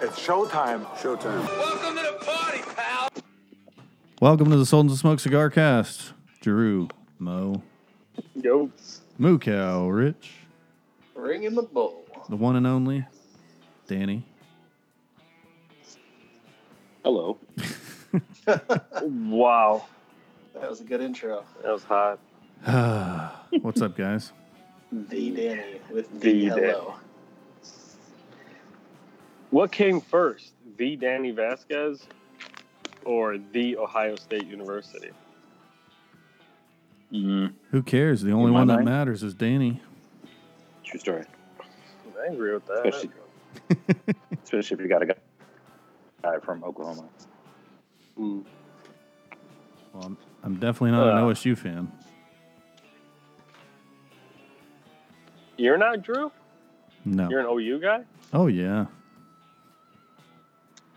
It's showtime. Showtime. Welcome to the party, pal. Welcome to the Sultans of Smoke Cigar Cast. Drew, Mo, Yo. Moo Cow, Rich, Ringing the bull. the one and only Danny. Hello. Wow. That was a good intro. That was hot. What's up, guys? The Danny with The the hello. What came first, the Danny Vasquez or the Ohio State University? Mm, Who cares? The only In my one that matters is Danny. true story. I agree with that. Especially- Especially if you got a guy guy from Oklahoma. Mm. Well, I'm, I'm definitely not an Uh. OSU fan. You're not Drew? No. You're an OU guy? Oh yeah.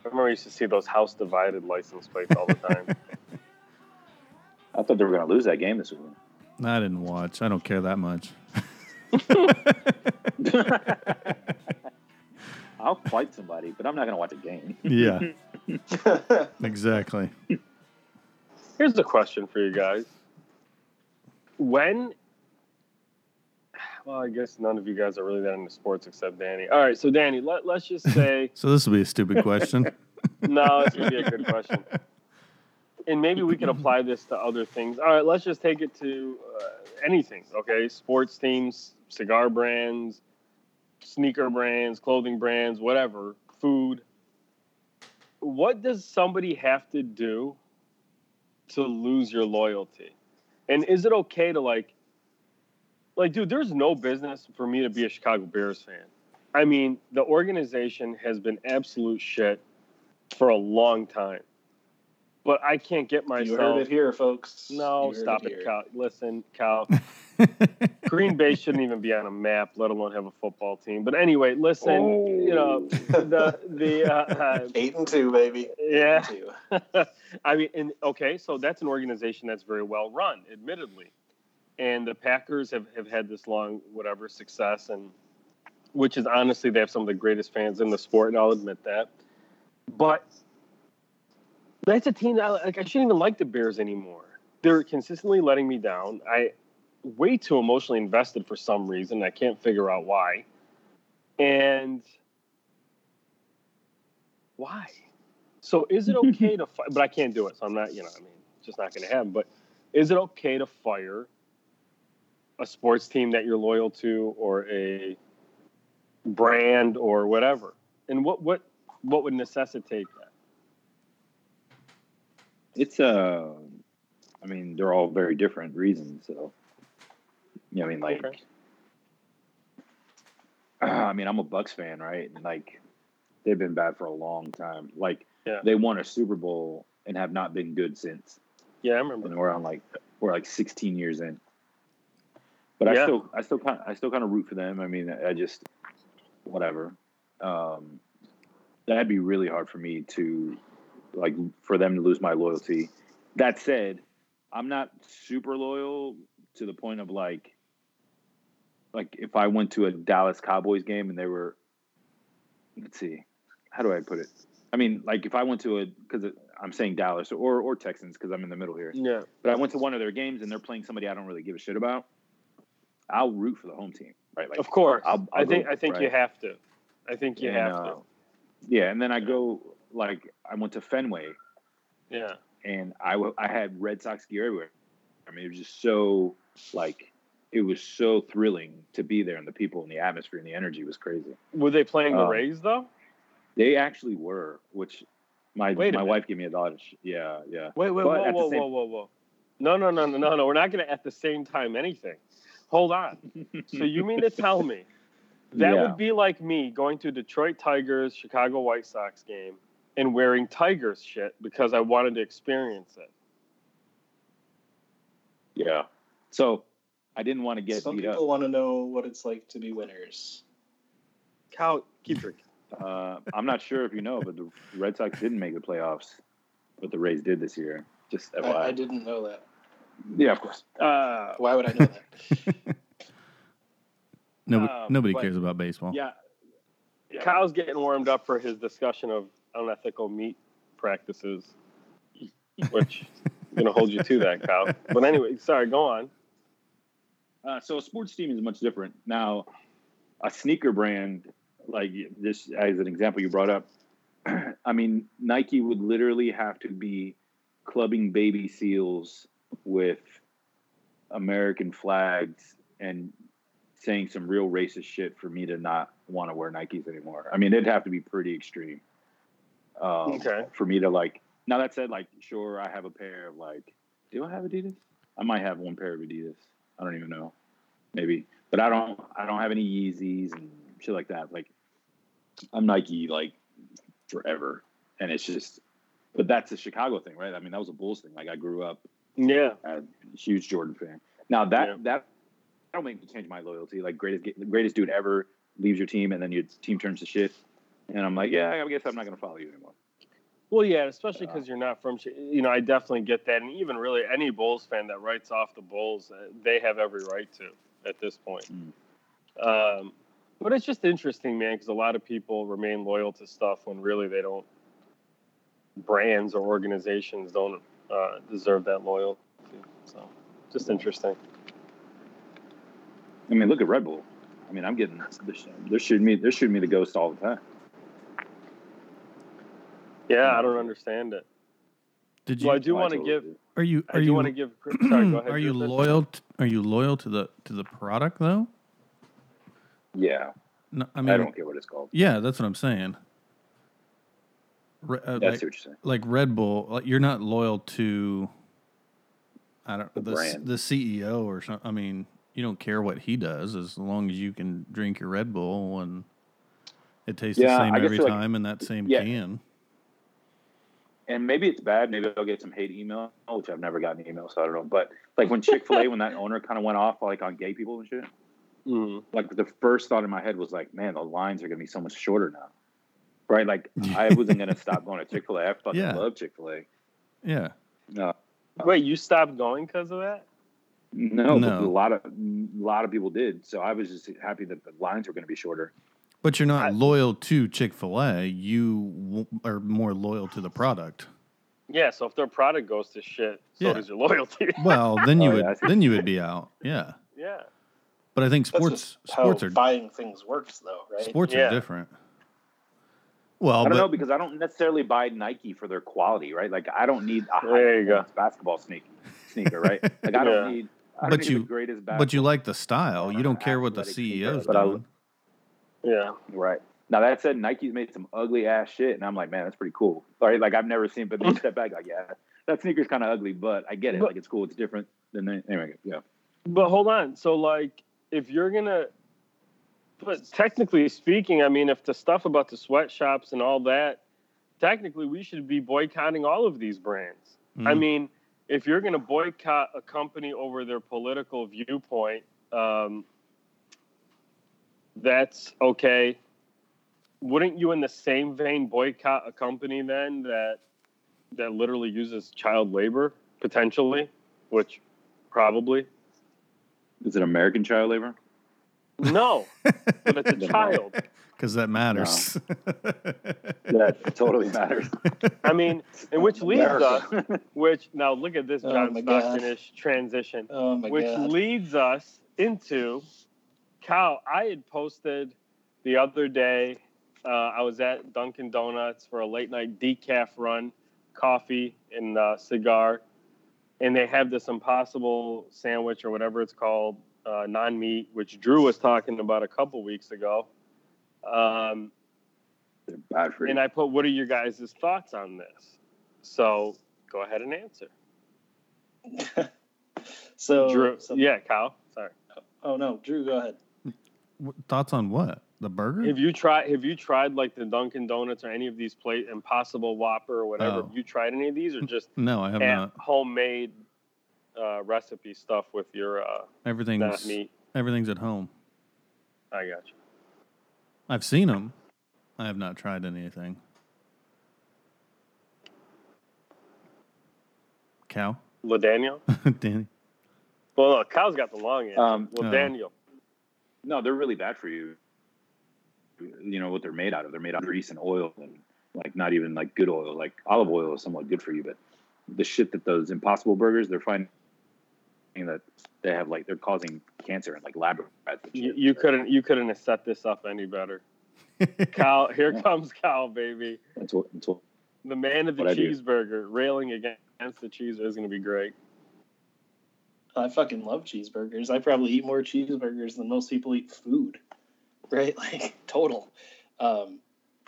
I remember I used to see those house divided license plates all the time. I thought they were going to lose that game this week. I didn't watch. I don't care that much. I'll fight somebody, but I'm not going to watch a game. Yeah. exactly. Here's a question for you guys. When well, I guess none of you guys are really that into sports except Danny. All right, so Danny, let, let's just say So this will be a stupid question. no, it's gonna be a good question. And maybe we can apply this to other things. All right, let's just take it to uh, anything, okay? Sports teams, cigar brands, sneaker brands, clothing brands, whatever, food. What does somebody have to do to lose your loyalty? And is it okay to like like dude, there's no business for me to be a Chicago Bears fan. I mean, the organization has been absolute shit for a long time. But I can't get myself You heard it here, folks. no, stop it, here. Cal. Listen, Cal. Green Bay shouldn't even be on a map, let alone have a football team. But anyway, listen, you know, the the uh, uh, Eight and two, baby. yeah. Two. I mean, and, okay, so that's an organization that's very well run, admittedly, and the Packers have have had this long whatever success, and which is honestly they have some of the greatest fans in the sport, and I'll admit that. But that's a team that I, like I shouldn't even like the Bears anymore. They're consistently letting me down. I way too emotionally invested for some reason. I can't figure out why. And why? So is it okay to fi- but I can't do it. So I'm not, you know, I mean, it's just not going to happen. But is it okay to fire a sports team that you're loyal to or a brand or whatever? And what what what would necessitate that? It's uh, I mean, they're all very different reasons. So, yeah, I mean, like, Okay. I mean, I'm a Bucs fan, right? And like, they've been bad for a long time. Like, Yeah. they won a Super Bowl and have not been good since. Yeah, I remember. and we're on like we're like 16 years in. But I still I still kind I still kind of root for them. I mean, I just whatever. Um, that'd be really hard for me to like for them to lose my loyalty. That said, I'm not super loyal to the point of like like if I went to a Dallas Cowboys game and they were let's see, how do I put it? I mean, like if I went to a because I'm saying Dallas or or Texans because I'm in the middle here Yeah. but I went to one of their games and they're playing somebody I don't really give a shit about, I'll root for the home team, right? Like, Of course. I'll- I I'll think go, I think you have to. I think you And, have uh, to. yeah, and then I go like I went to Fenway Yeah. and I w- I had Red Sox gear everywhere. I mean, it was just so like it was so thrilling to be there, and the people and the atmosphere and the energy was crazy. Were they playing the Um, Rays though? They actually were, which my Wait my wife gave me a sh- yeah yeah. Wait, wait, but whoa, whoa, same- whoa, whoa, whoa. No, no, no, no, no, no. We're not going to at the same time anything. Hold on. So you mean to tell me that Yeah. would be like me going to Detroit Tigers, Chicago White Sox game and wearing Tigers shit because I wanted to experience it. yeah. So I didn't want to get Some beat people up. want to know what it's like to be winners. Cow, keep drinking. Uh, I'm not sure if you know, but the Red Sox didn't make the playoffs, but the Rays did this year. Just FYI. I, I didn't know that. Yeah, of course. Uh, Why would I know that? Nobody, Um, nobody but- cares about baseball. yeah. Yeah. Kyle's getting warmed up for his discussion of unethical meat practices, which I'm gonna hold you to that, Kyle. But anyway, sorry, go on. Uh, so a sports team is much different. Now, a sneaker brand like this, as an example you brought up, I mean, Nike would literally have to be clubbing baby seals with American flags and saying some real racist shit for me to not want to wear Nikes anymore. I mean, it'd have to be pretty extreme um, Okay. for me to like. Now that said, like, sure, I have a pair of like. Do I have Adidas? I might have one pair of Adidas. I don't even know, maybe, but I don't. I don't have any Yeezys and shit like that. Like, I'm Nike like forever, and it's just. But that's a Chicago thing, right? I mean, that was a Bulls thing. Like, I grew up Yeah. a huge Jordan fan. Now that Yeah. that that'll make me change my loyalty. Like greatest greatest dude ever leaves your team, and then your team turns to shit, and I'm like, yeah, I guess I'm not gonna follow you anymore. Well, yeah, especially because you're not from, you know, I definitely get that, and even really any Bulls fan that writes off the Bulls, uh, they have every right to at this point. Um, but it's just interesting, man, because a lot of people remain loyal to stuff when really they don't. Brands or organizations don't uh, deserve that loyalty. So, just interesting. I mean, look at Red Bull. I mean, I'm getting they're, they're shooting me they're shooting me the ghost all the time. Yeah, I don't understand it. Did Well, I you? do want to give. Are you? I Are do you? want to give. Sorry, go ahead. Are you loyal? t- are you loyal to the to the product though? Yeah, No, I mean, I, don't care what it's called. yeah, that's what I'm saying. Re- uh, That's like, what you're saying. like Red Bull, like you're not loyal to. I don't The the s- brand. the CEO or something. I mean, you don't care what he does as long as you can drink your Red Bull and it tastes Yeah, the same I guess every like- time in that same yeah. can. And maybe it's bad. Maybe I'll get some hate email, which I've never gotten email, so I don't know. But like when Chick Fil A, when that owner kind of went off like on gay people and shit, Mhm. like the first thought in my head was like, man, the lines are gonna be so much shorter now, right? Like I wasn't gonna stop going to Chick Fil A. I fucking Yeah. love Chick Fil A. Yeah. No, Wait, you stopped going because of that? no, No. but a lot of a lot of people did. So I was just happy that the lines were gonna be shorter. But you're not I- loyal to Chick Fil A. You w- are more loyal to the product. Yeah. So if their product goes to shit, so Yeah. does your loyalty. Well, then you Oh, would yeah, then you would be out. Yeah. yeah. But I think That's sports how sports are buying things works, though, right? sports Yeah. are different. Well, I don't but know because I don't necessarily buy Nike for their quality, right? Like I don't need a high There you go. performance basketball sneaker, sneaker, right? Like I don't Yeah. need. I don't But need you- but you like the style. You don't care what the Athletic sneaker, CEO's but I- doing. Yeah. Right. Now that said, Nike's made some ugly ass shit, and I'm like, man, that's pretty cool. Right? Like I've never seen, but then step back, like, yeah, that sneaker's kind of ugly, but I get it. But- like it's cool. It's different than anyway. Yeah. But hold on. So like, if you're gonna, but technically speaking, I mean, if the stuff about the sweatshops and all that, technically we should be boycotting all of these brands. I Mm. mean, if you're gonna boycott a company over their political viewpoint, um, that's okay. Wouldn't you, in the same vein, boycott a company then that that literally uses child labor potentially, which probably Is it American child labor? No, but it's a child. because that matters. That totally matters. I mean, and which leads us, which now look at this Oh John my God. Stockton-ish transition, Oh my which god. leads us into Cal. I had posted the other day. Uh, I was at Dunkin' Donuts for a late night decaf run, coffee and uh, cigar, and they have this impossible sandwich or whatever it's called, uh, non meat, which Drew was talking about a couple weeks ago. Um, They're bad for you. and I put, "What are your guys' thoughts on this?" So go ahead and answer, so, Drew. so- yeah, Kyle. Sorry. Oh no, Drew, go ahead. Thoughts on what? The burger? Have you tried? Have you tried like the Dunkin' Donuts or any of these plate Impossible Whopper or whatever? Oh. Have you tried any of these or just no, I have at not. homemade uh, recipe stuff with your uh, not Everything's meat? everything's at home. I got you. I've seen them. I have not tried anything. Cow, LaDaniel. Danny. Well, look, Kyle's got the long answer. Um, well, Oh. Daniel. no, they're really bad for you. you know what they're made out of. They're made out of grease and oil, and like not even like good oil. Like olive oil is somewhat good for you, but the shit that those Impossible Burgers, they're finding that they have like they're causing cancer and like lab rats. You, you couldn't you couldn't have set this up any better. Kyle, here comes Kyle, baby. That's what, that's what The man of the What I do. cheeseburger railing against the cheese is going to be great. I fucking love cheeseburgers. I probably eat more cheeseburgers than most people eat food, right? Like total. Um,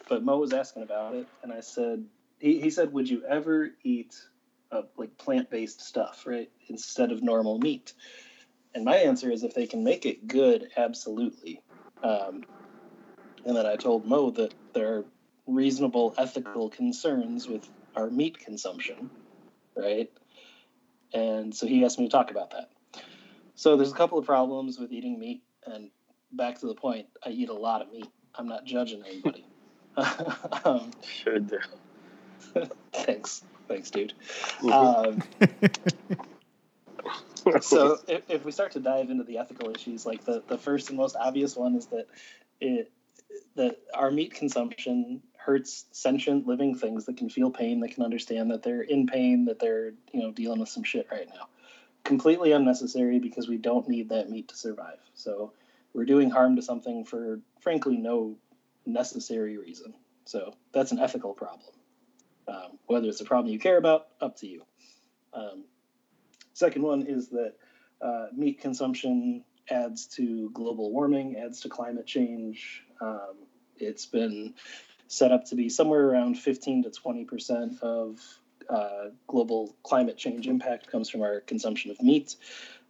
but Mo was asking about it, and I said he, he said, "Would you ever eat uh, like plant based stuff, right, instead of normal meat?" And my answer is, if they can make it good, absolutely. Um, and then I told Mo that there are reasonable ethical concerns with our meat consumption, right? And so he asked me to talk about that. So there's a couple of problems with eating meat, and back to the point, I eat a lot of meat. I'm not judging anybody. um, Should do. thanks, thanks, dude. Mhm. Um, so if, if we start to dive into the ethical issues, like the, the first and most obvious one is that it that our meat consumption hurts sentient living things that can feel pain, that can understand that they're in pain, that they're you know dealing with some shit right now. Completely unnecessary because we don't need that meat to survive. So we're doing harm to something for frankly no necessary reason. So that's an ethical problem. Um, whether it's a problem you care about, up to you. Um, second one is that uh, meat consumption adds to global warming, adds to climate change. Um, it's been set up to be somewhere around 15 to 20 percent of uh, global climate change impact comes from our consumption of meat.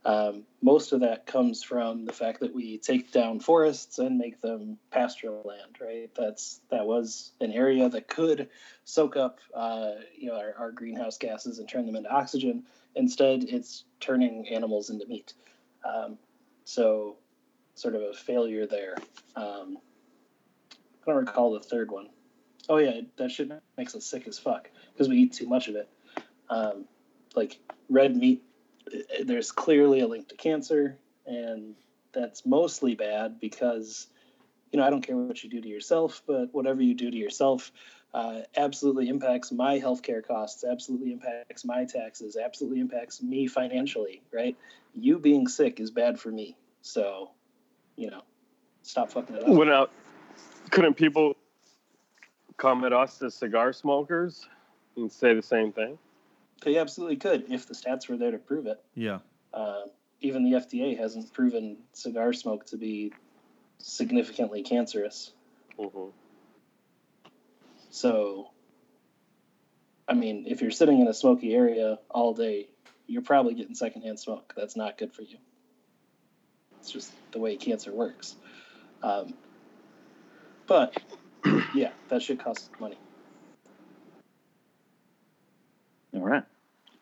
Um, most of that comes from the fact that we take down forests and make them pastoral land. Right? That's that was an area that could soak up, uh, you know, our, our greenhouse gases and turn them into oxygen. Instead, it's turning animals into meat. Um, so, sort of a failure there. Um, I don't recall the third one. Oh yeah, that shit makes us sick as fuck because we eat too much of it. Um, like red meat, there's clearly a link to cancer, and that's mostly bad because, you know, I don't care what you do to yourself, but whatever you do to yourself uh, absolutely impacts my healthcare costs, absolutely impacts my taxes, absolutely impacts me financially, right? You being sick is bad for me. So, you know, stop fucking it up. When couldn't people come at us as cigar smokers and say the same thing? They absolutely could if the stats were there to prove it. yeah. Uh, even the FDA hasn't proven cigar smoke to be significantly cancerous. Mm-hmm. So, I mean, if you're sitting in a smoky area all day, you're probably getting secondhand smoke. That's not good for you. It's just the way cancer works. Um, but yeah, that should cost money. all right.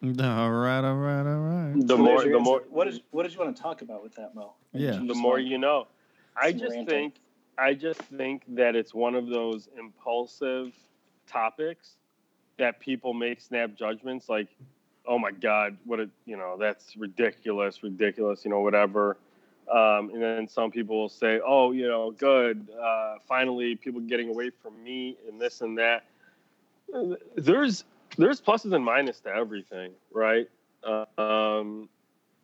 All right, all right, all right. The So more, there's the answer. more, What did what did you want to talk about with that, Mo? Yeah. The more want- you know. I just ranting. think, I just think that it's one of those impulsive topics that people make snap judgments like, oh my god, what a you know that's ridiculous, ridiculous, you know whatever. Um, and then some people will say, oh, you know, good, uh, finally people getting away from me and this and that. There's there's pluses and minuses to everything, right? Uh, um,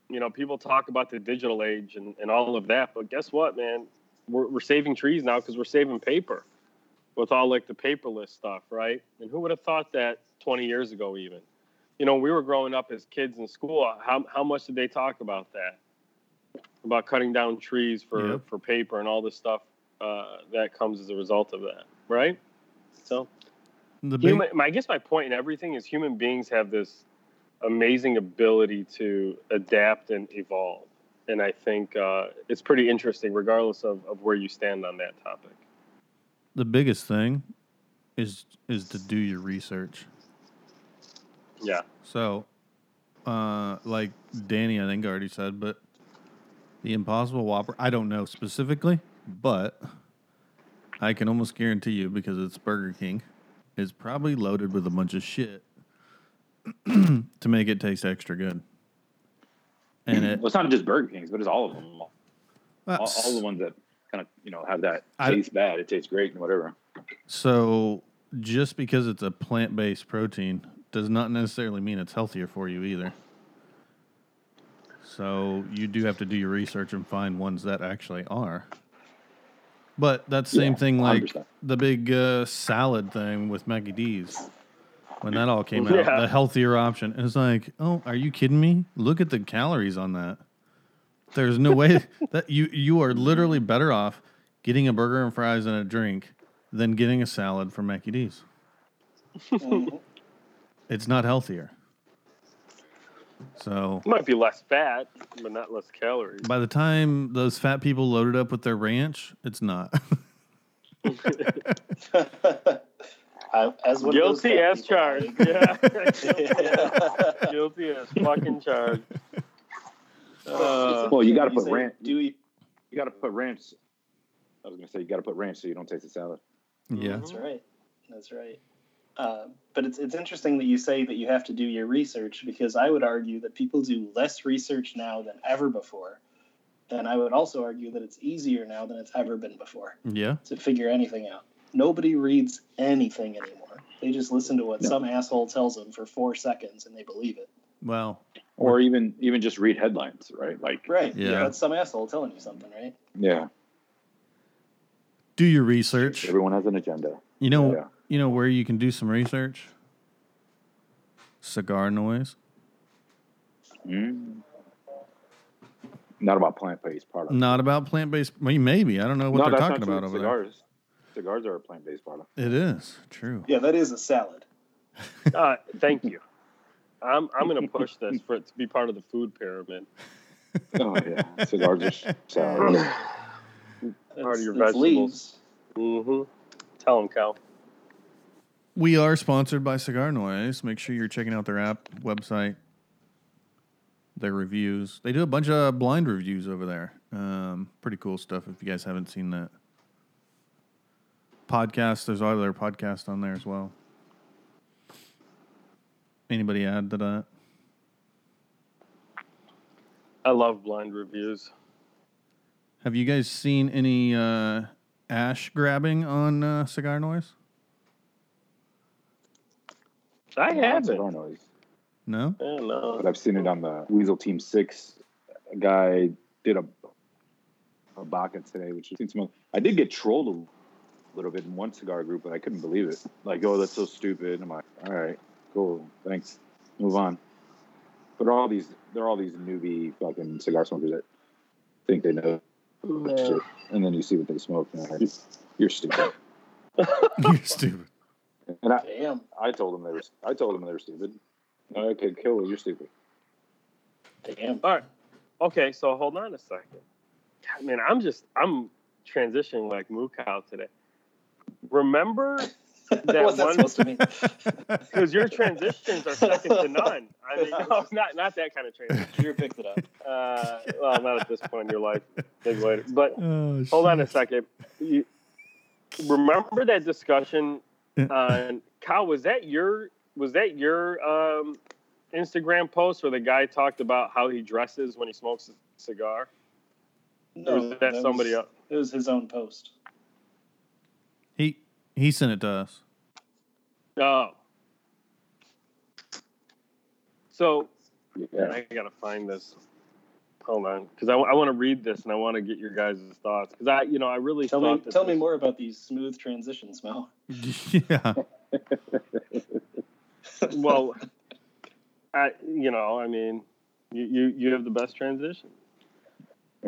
you know, people talk about the digital age and, and all of that, but guess what, man? We're, we're saving trees now because we're saving paper with all like the paperless stuff, right? And who would have thought that 20 years ago, even? You know, we were growing up as kids in school. How, how much did they talk about that? About cutting down trees for, Yep. for paper and all this stuff uh, that comes as a result of that, right? So, The big, human, I guess my point in everything is human beings have this amazing ability to adapt and evolve. And I think uh, it's pretty interesting, regardless of, of where you stand on that topic. the biggest thing is is to do your research. Yeah. So, uh, like Danny, I think already said, but the Impossible Whopper, I don't know specifically, but I can almost guarantee you because it's Burger King, is probably loaded with a bunch of shit to make it taste extra good. And it, Well, it's not just Burger King's, but it's all of them. All, all the ones that kind of you know have that I- taste bad. It tastes great and whatever. So just because it's a plant based protein does not necessarily mean it's healthier for you either. So you do have to do your research and find ones that actually are. But that same Yeah, thing like 100%. the big uh, salad thing with Maggie D's. When that all came out, Yeah. the healthier option. It's like, oh, are you kidding me? Look at the calories on that. There's no way that you you are literally better off getting a burger and fries and a drink than getting a salad from Mackie D's. It's not healthier. So it Might be less fat, but not less calories. by the time those fat people loaded up with their ranch, it's not. I- as one Guilty as people, charged. agree. Yeah. Guilty as fucking charged. Uh, Well, you gotta put ranch- Do you? You got to put ranch. I was gonna say you got to put ranch so you don't taste the salad. yeah. That's right. That's right. Uh, but it's it's interesting that you say that you have to do your research because I would argue that people do less research now than ever before. And I would also argue that it's easier now than it's ever been before Yeah. to figure anything out. Nobody reads anything anymore. They just listen to what No. some asshole tells them for four seconds and they believe it. Well, Or even even just read headlines, right? Like Right. Yeah. That's some asshole telling you something, right? yeah, do your research. everyone has an agenda. You know, Yeah. You know where you can do some research. Cigar noise. Mm. Not about plant based products. Not about plant based. Well, maybe I don't know what no, they're talking about over there. Cigars. Cigars are a plant based product. It is true. Yeah, that is a salad. uh, thank you. I'm I'm gonna push this for it to be part of the food pyramid. Oh yeah, cigars are salad. Part of your It's- it's vegetables. leaves. Mm-hmm. Tell them, Cal. We are sponsored by Cigar Noise. Make sure you're checking out their app, website, their reviews. They do a bunch of blind reviews over there. Um, pretty cool stuff if you guys haven't seen that. Podcast, there's all their podcast on there as well. Anybody add to that? I love blind reviews. Have you guys seen any uh, ash grabbing on uh, Cigar Noise? I Cigar haven't. noise. No? I don't know. But I've seen it on the Weasel Team Six. A guy did a a baka today, which seems smell. I did get trolled a little bit in one cigar group, but I couldn't believe it. Like, oh, that's so stupid. I'm like, all right, cool, thanks, move on. But all these, there are all these newbie fucking cigar smokers that think they know shit, and then you see what they smoke, and you're, you're stupid. You're stupid. And I, Damn. I told them they were, I told them they were stupid. I could kill you. You're stupid. Damn. All right. Okay, so hold on a second. God, man, I'm just I'm transitioning like moo cow today. Remember that What's that one supposed to mean? because your transitions are second to none. I mean, no, not not that kind of transition. You picked it up. Uh, well, not at this point in your life, maybe later. But Oh, hold on a second. You, remember that discussion on Kyle? Was that your was that your um, Instagram post where the guy talked about how he dresses when he smokes a cigar? No, or was that, somebody was, else? It was his own post. He he sent it to us. Oh. So Yeah. I gotta find this. Hold on, because I, want to read this and I want to get your guys' thoughts. Because I, you know, I really Tell thought me, that tell me more about these smooth transitions, Mel. yeah. Well, I, you know, I mean, you, you you have the best transition.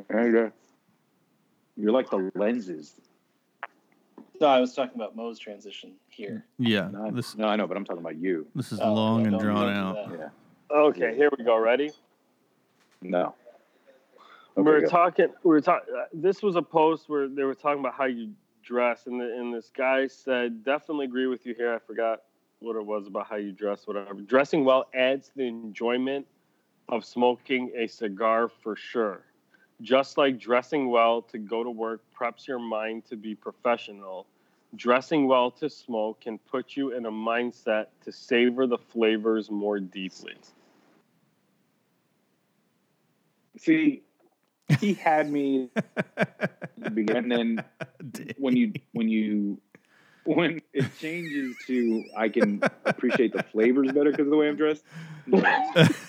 There you you're like the lenses. No, I was talking about Mo's transition here. Yeah. No, This no, I know, but I'm talking about you. this is Oh, long yeah, and drawn out. Yeah. Okay, here we go. Ready? No. We were go. talking. We were talking. This was a post where they were talking about how you dress, and the, and this guy said, "Definitely agree with you here." I forgot what it was about how you dress. Whatever. Dressing well adds the enjoyment of smoking a cigar for sure. Just like dressing well to go to work preps your mind to be professional, dressing well to smoke can put you in a mindset to savor the flavors more deeply. See, he had me at the beginning, and then when you when you when it changes to I can appreciate the flavors better because of the way I'm dressed.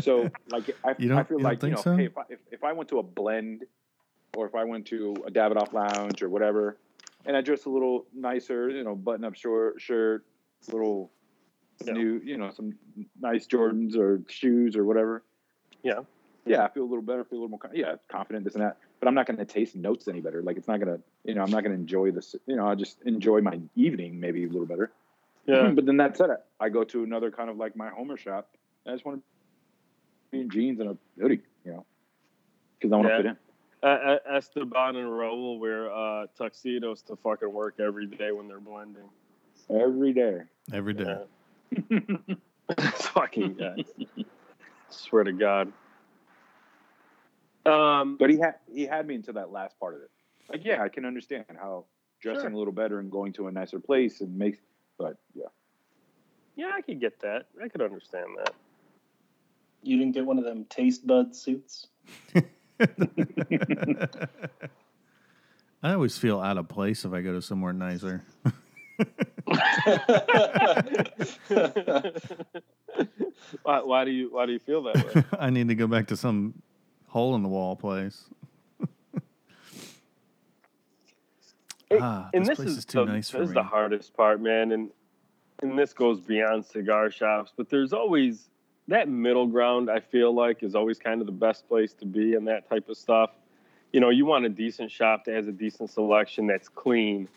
So like I, You don't- I feel you don't like you think know, so? hey, if I, if, if I went to a blend or if I went to a Davidoff lounge or whatever, and I dressed a little nicer, you know, button up short shirt, little Yeah. new, you know, some nice Jordans or shoes or whatever. Yeah. Yeah, I feel a little better, feel a little more, yeah, confident, this and that. But I'm not going to taste notes any better. Like it's not going to, you know, I'm not going to enjoy this. You know, I just enjoy my evening maybe a little better. Yeah. But then that said, I go to another kind of like my Homer shop. And I just want to be in jeans and a hoodie, you know, because I want to Yeah. fit in. Uh, Esteban and Raul wear uh, tuxedos to fucking work every day when they're blending. Every day. Every day. Yeah. fucking guys. Swear to God. Um, But he had he had me into that last part of it. Like, yeah, I can understand how dressing Sure. a little better and going to a nicer place and makes. But yeah, yeah, I could get that. I could understand that. You didn't get one of them taste bud suits. I always feel out of place if I go to somewhere nicer. why, why do you Why do you feel that way? I need to go back to some hole in the wall place. It- ah, and this, this, place is, is, too the, nice for this me. is the hardest part, man. And and this goes beyond cigar shops, but there's always that middle ground. I feel like is always kind of the best place to be in that type of stuff. You know, you want a decent shop that has a decent selection that's clean.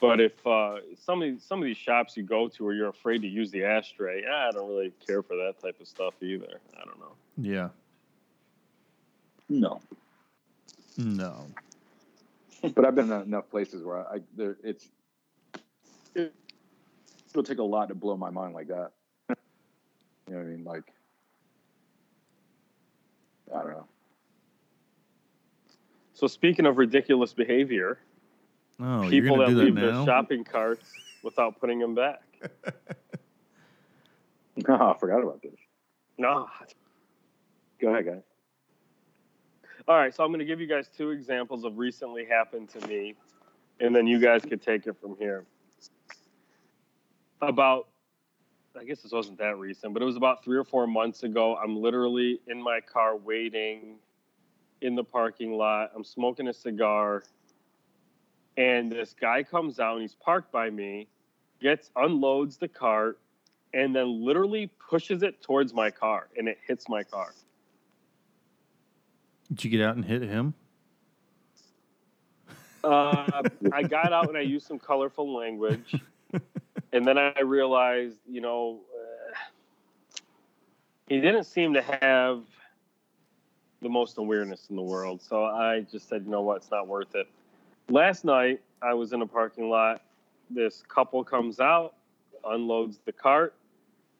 But if uh, some of these, some of these shops you go to where you're afraid to use the ashtray, I don't really care for that type of stuff either. I don't know. yeah. No. No. But I've been in enough places where I there it's it, it'll take a lot to blow my mind like that. You know what I mean? Like I don't know. So speaking of ridiculous behavior, Oh, you're people gonna that do leave that their shopping carts without putting them back. Oh, I forgot about this. No, Go ahead, guys. All right, so I'm going to give you guys two examples of recently happened to me, and then you guys could take it from here. About, I guess this wasn't that recent, but it was about three or four months ago. I'm literally in my car waiting in the parking lot. I'm smoking a cigar, and this guy comes out and he's parked by me, gets unloads the cart, and then literally pushes it towards my car, and it hits my car. Did you get out and hit him? Uh, I got out and I used some colorful language, and then I realized, you know, uh, he didn't seem to have the most awareness in the world. So I just said, you know what, it's not worth it. Last night, I was in a parking lot. This couple comes out, unloads the cart.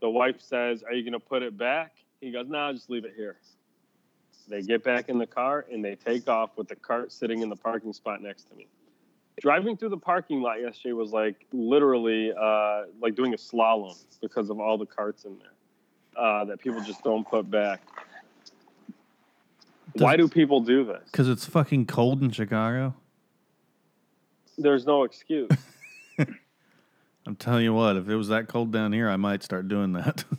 The wife says, "Are you going to put it back?" He goes, "No, I'll just leave it here." They get back in the car and they take off with the cart sitting in the parking spot next to me. Driving through the parking lot yesterday was like literally uh, like doing a slalom because of all the carts in there uh, that people just don't put back. Why do people do this? Because it's fucking cold in Chicago. There's no excuse. I'm telling you what, if it was that cold down here, I might start doing that.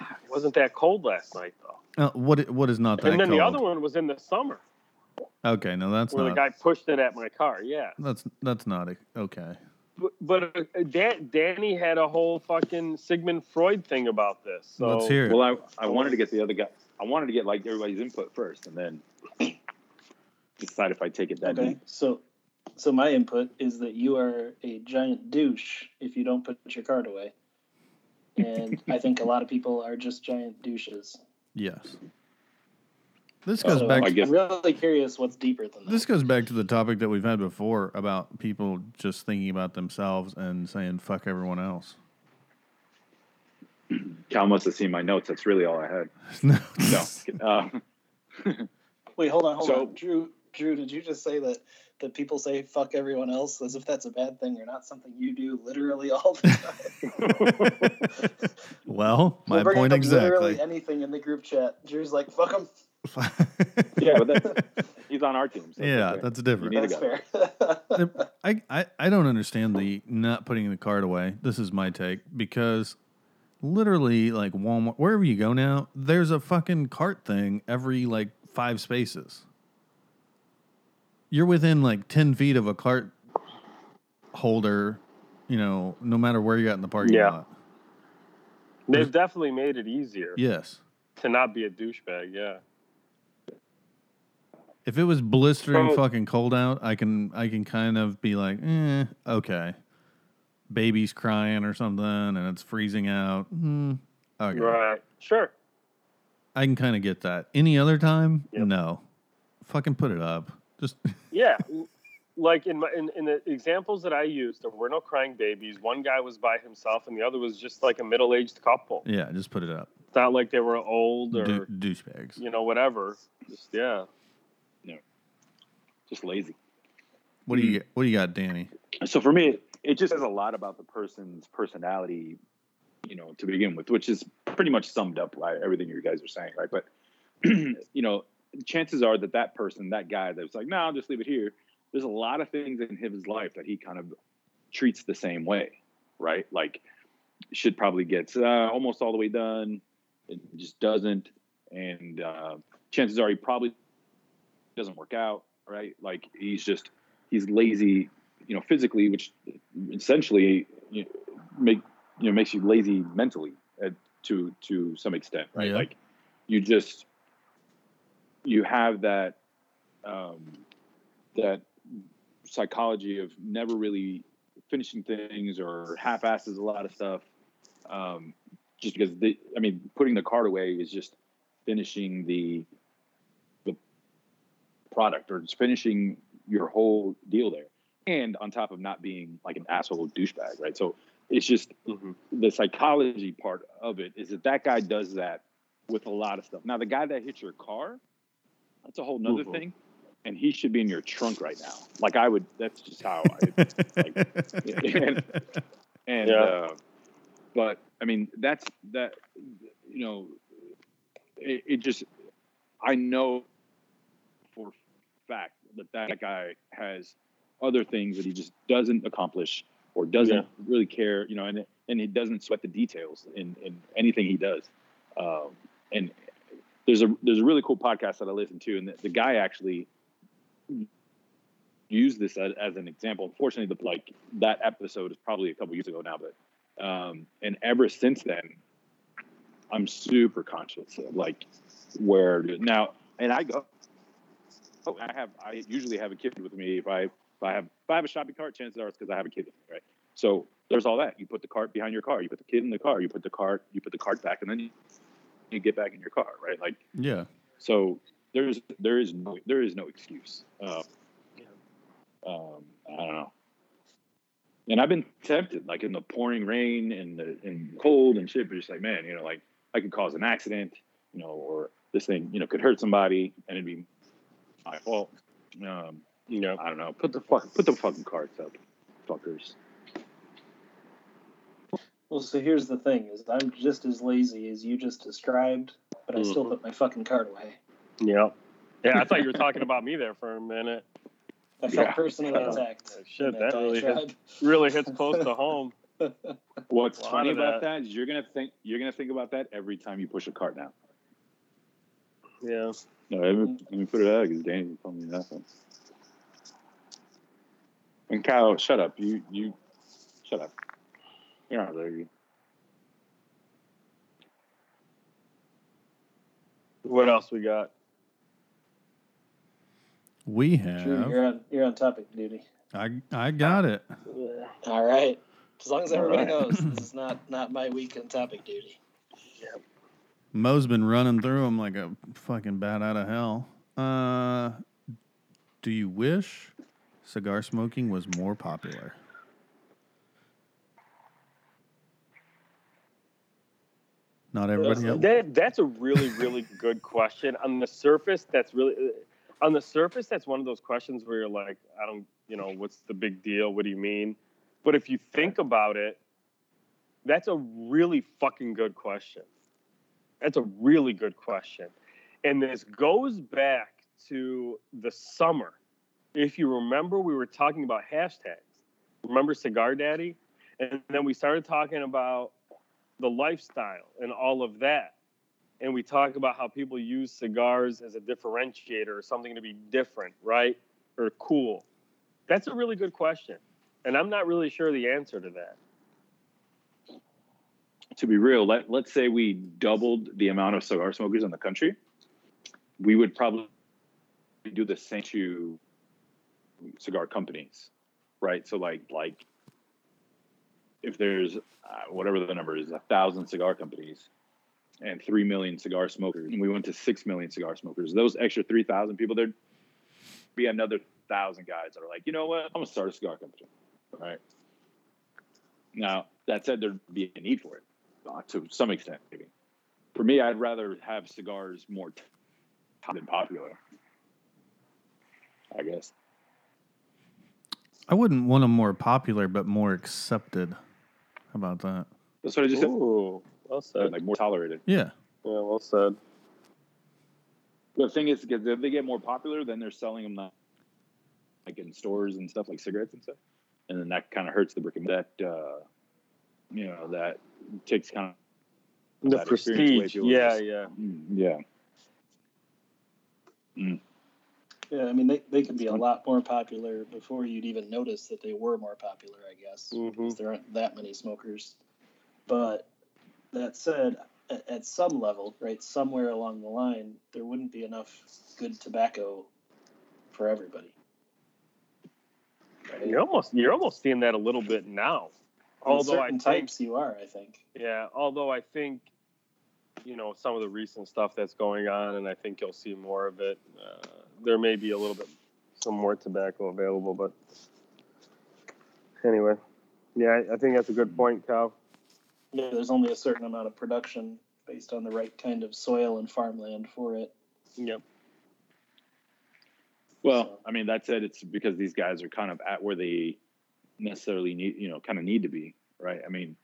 It wasn't that cold last night. Uh, what what is not that And then cold? the other one was in the summer Okay, no, that's where not. the guy pushed it at my car. Yeah. That's that's not a, okay. But, but uh, Dan, Danny had a whole fucking Sigmund Freud thing about this. So Let's hear it. Well, I, I wanted to get the other guy. I wanted to get like everybody's input first, and then decide if I take it that Okay, deep. so so my input is that you are a giant douche if you don't put your card away, and I think a lot of people are just giant douches. Yes. This goes So back. I I'm really curious what's deeper than that. This goes back to the topic that we've had before about people just thinking about themselves and saying "fuck everyone else." Cal must have seen my notes. That's really all I had. no, No. Uh, Wait, hold on, hold So- on, Drew. Drew, did you just say that that people say fuck everyone else as if that's a bad thing or not something you do literally all the time. well, my We'll point exactly. Literally anything in the group chat. Drew's like, fuck them. Yeah, but that's, he's on our team. So yeah, okay. that's You different. need to That's go. fair. I, I, I don't understand the not putting the card away. This is my take because literally, like Walmart, wherever you go now, there's a fucking cart thing every like five spaces. You're within like 10 feet of a cart holder, you know, no matter where you're at in the parking Yeah. lot. They've definitely made it easier Yes. to not be a douchebag. Yeah. If it was blistering fucking cold out, I can I can kind of be like, eh, okay. Baby's crying or something and it's freezing out. Hmm. Okay. Right. Sure. I can kind of get that. Any other time, Yep. no. Fucking put it up. Just Yeah. like in my in, in the examples that I used, there were no crying babies. One guy was by himself, and the other was just like a middle aged couple. yeah, just put it up. It's not like they were old or Du- douchebags. you know whatever. Just yeah. Yeah, just lazy. What do you hmm. get? What do you got, Danny? So for me, it, it just says a lot about the person's personality, you know, to begin with, which is pretty much summed up by everything you guys are saying, right? But you know, chances are that that person, that guy that's like, no, I'll just leave it here. There's a lot of things in his life that he kind of treats the same way, right? Like, should probably gets uh, almost all the way done, it just doesn't, and uh, chances are he probably doesn't work out, right? Like he's just he's lazy, you know, physically, which essentially you know, make you know makes you lazy mentally uh, to to some extent, right? Yeah. Like you just you have that um, that psychology of never really finishing things or half-asses a lot of stuff. Um, just because the, I mean, putting the card away is just finishing the the product or just finishing your whole deal there. And on top of not being like an asshole douchebag, right? So it's just the psychology part of it is that that guy does that with a lot of stuff. Now, the guy that hit your car, that's a whole nother Mhm. thing. And he should be in your trunk right now. Like I would, that's just how I, like, and, and Yeah. uh, but I mean, that's that, you know, it, it just, I know for fact that that guy has other things that he just doesn't accomplish or doesn't Yeah. really care, you know, and and he doesn't sweat the details in, in anything he does. Um, and there's a there's a really cool podcast that I listen to, and the, the guy actually used this as, as an example. Unfortunately, the like that episode is probably a couple years ago now, but um, and ever since then, I'm super conscious of like where now, and I go. Oh, I have. I usually have a kid with me. If I if I have if I have a shopping cart, chances are it's because I have a kid with me, right? So there's all that. You put the cart behind your car. You put the kid in the car. You put the cart. You put the cart back, and then you, you get back in your car, right? Like yeah. so. There's there is no there is no excuse. Um, um, I don't know. And I've been tempted, like in the pouring rain and the and cold and shit, but just like, man, you know, like I could cause an accident, you know, or this thing, you know, could hurt somebody and it'd be my fault. Um, You know. I don't know. Put the fuck, put the fucking cards up, fuckers. Well, so here's the thing: is I'm just as lazy as you just described, but I still Mhm. put my fucking card away. Yeah. Yeah, I thought you were talking about me there for a minute. I felt Yeah. personally Uh, attacked. shit, in that really diatribe. Really hits close to home. What's funny of about that. that is you're gonna think you're gonna think about that every time you push a cart now. Yeah. No, let me, let me put it out because Danny told me nothing. And Kyle, shut up. You you shut up. You're not there. What else we got? We Drew, have. you're on you're on topic duty. I I got it. All right. As long as everybody right. knows, this is not not my week on topic duty. Yep. Mo's been running through them like a fucking bat out of hell. Uh, do you wish cigar smoking was more popular? Not everybody else. That, that's a really, really good question. On the surface, that's really. on the surface, that's one of those questions where you're like, I don't, you know, what's the big deal? What do you mean? But if you think about it, that's a really fucking good question. That's a really good question. And this goes back to the summer. If you remember, we were talking about hashtags. Remember Cigar Daddy? And then we started talking about the lifestyle and all of that. And we talk about how people use cigars as a differentiator or something to be different, right? Or cool. That's a really good question. And I'm not really sure the answer to that. To be real, let, let's say we doubled the amount of cigar smokers in the country, we would probably do the same to cigar companies, right? So like like if there's uh, whatever the number is, a thousand cigar companies and three million cigar smokers, and we went to six million cigar smokers, those extra three thousand people, there'd be another thousand guys that are like, you know what, I'm gonna start a cigar company, right? Now that said, there'd be a need for it uh, to some extent, maybe. For me, I'd rather have cigars more t- than popular. I guess. I wouldn't want them more popular, but more accepted. How about that? That's what I just said. Ooh, well said. Like more tolerated. Yeah. Yeah, well said. The thing is, because if they get more popular, then they're selling them not, like in stores and stuff, like cigarettes and stuff, and then that kind of hurts the brick and that uh, you know that takes kind of The That experience way prestige. too Yeah, yeah. mm, yeah. Yeah, I mean they, they could be a lot more popular before you'd even notice that they were more popular, I guess. Mhm. Because there aren't that many smokers. But that said, at, at some level, right, somewhere along the line, there wouldn't be enough good tobacco for everybody. Right? You're almost you're almost seeing that a little bit now. In Although I certain think, types you are, I think. yeah, although I think, you know, some of the recent stuff that's going on, and I think you'll see more of it. Uh, there may be a little bit some more tobacco available, but anyway, yeah, I, I think that's a good point, Cal. Yeah, there's only a certain amount of production based on the right kind of soil and farmland for it. Yep. Well, I mean, that said, it's because these guys are kind of at where they necessarily need, you know, kind of need to be, right? I mean,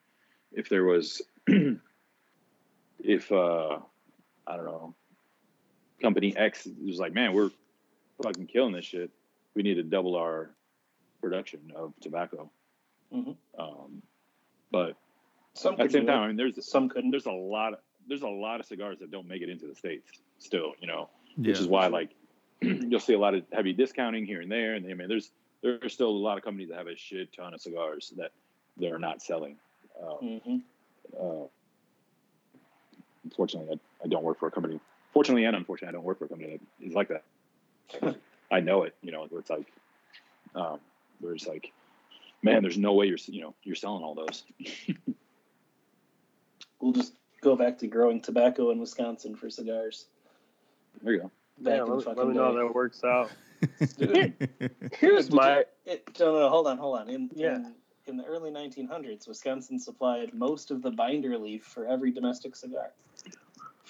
if there was, if, uh, I don't know, company X was like, man, we're fucking killing this shit. We need to double our production of tobacco. Mhm. Um, but Some at the same do time, I mean, there's some couldn't. there's a lot of there's a lot of cigars that don't make it into the states still, you know Yeah. which is why like you'll see a lot of heavy discounting here and there. And I mean, there's there's still a lot of companies that have a shit ton of cigars that they're not selling. Um, hmm uh, unfortunately, I, I don't work for a company. Fortunately and unfortunately, I don't work for a company that is like that. I know it. You know, where it's like, um, where it's like, man, there's no way you're you know you're selling all those. We'll just go back to growing tobacco in Wisconsin for cigars. There you go. Back Yeah, let, me- fucking let me know how that works out. Dude, Here's my you- it, no, no, hold on, hold on. In, Yeah. in in the early 1900s, Wisconsin supplied most of the binder leaf for every domestic cigar.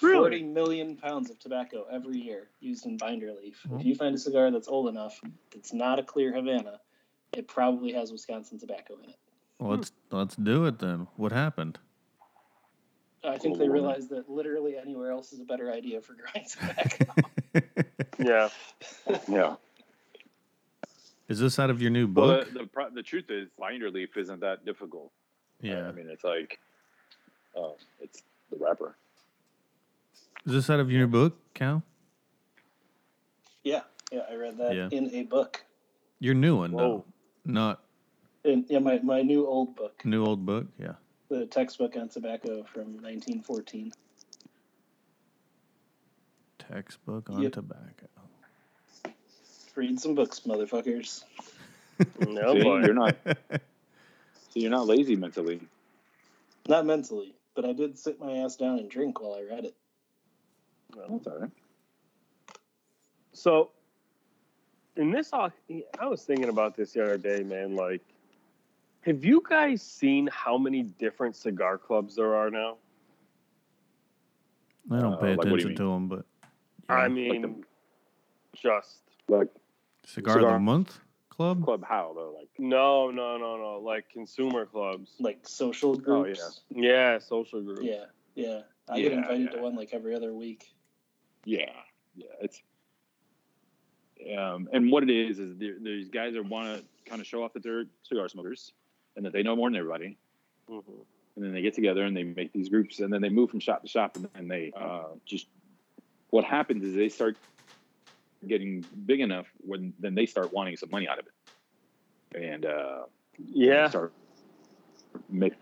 Really? 40 million pounds of tobacco every year used in binder leaf. Mhm. If you find a cigar that's old enough, that's not a clear Havana, it probably has Wisconsin tobacco in it. Well, let's let's do it then. What happened? I think Global they realized that literally anywhere else is a better idea for growing tobacco. yeah. Yeah. Is this out of your new Well, book? the the, the truth is, binder leaf isn't that difficult. yeah. I mean, it's like, uh, it's the wrapper. Is this out of your new book, Cal? yeah, yeah, I read that Yeah. in a book. Your new one, Whoa. though. Not In, yeah, my, my new old book, new old book. Yeah. the textbook on tobacco from 1914. Textbook on Yep. tobacco. Read some books, motherfuckers. No See, boy. you're not. So you're not lazy mentally. Not mentally, but I did sit my ass down and drink while I read it. That's all right. So, in this, I was thinking about this the other day, man. Like, have you guys seen how many different cigar clubs there are now? I don't Uh, pay like, what do you attention mean? to them, but I mean, the- just Like Cigar, of Cigar- the month club. club how though? Like no, no, no, no, like consumer clubs. like social Oh, groups. Yeah, social groups. yeah, yeah. I get Yeah, invited to one like every other week. Yeah, yeah. It's um, and what it is is these guys that want to kind of show off that they're cigar smokers and that they know more than everybody. Mhm. and then they get together and they make these groups and then they move from shop to shop and then they uh, just what happens is they start getting big enough when then they start wanting some money out of it and uh, Yeah. they start make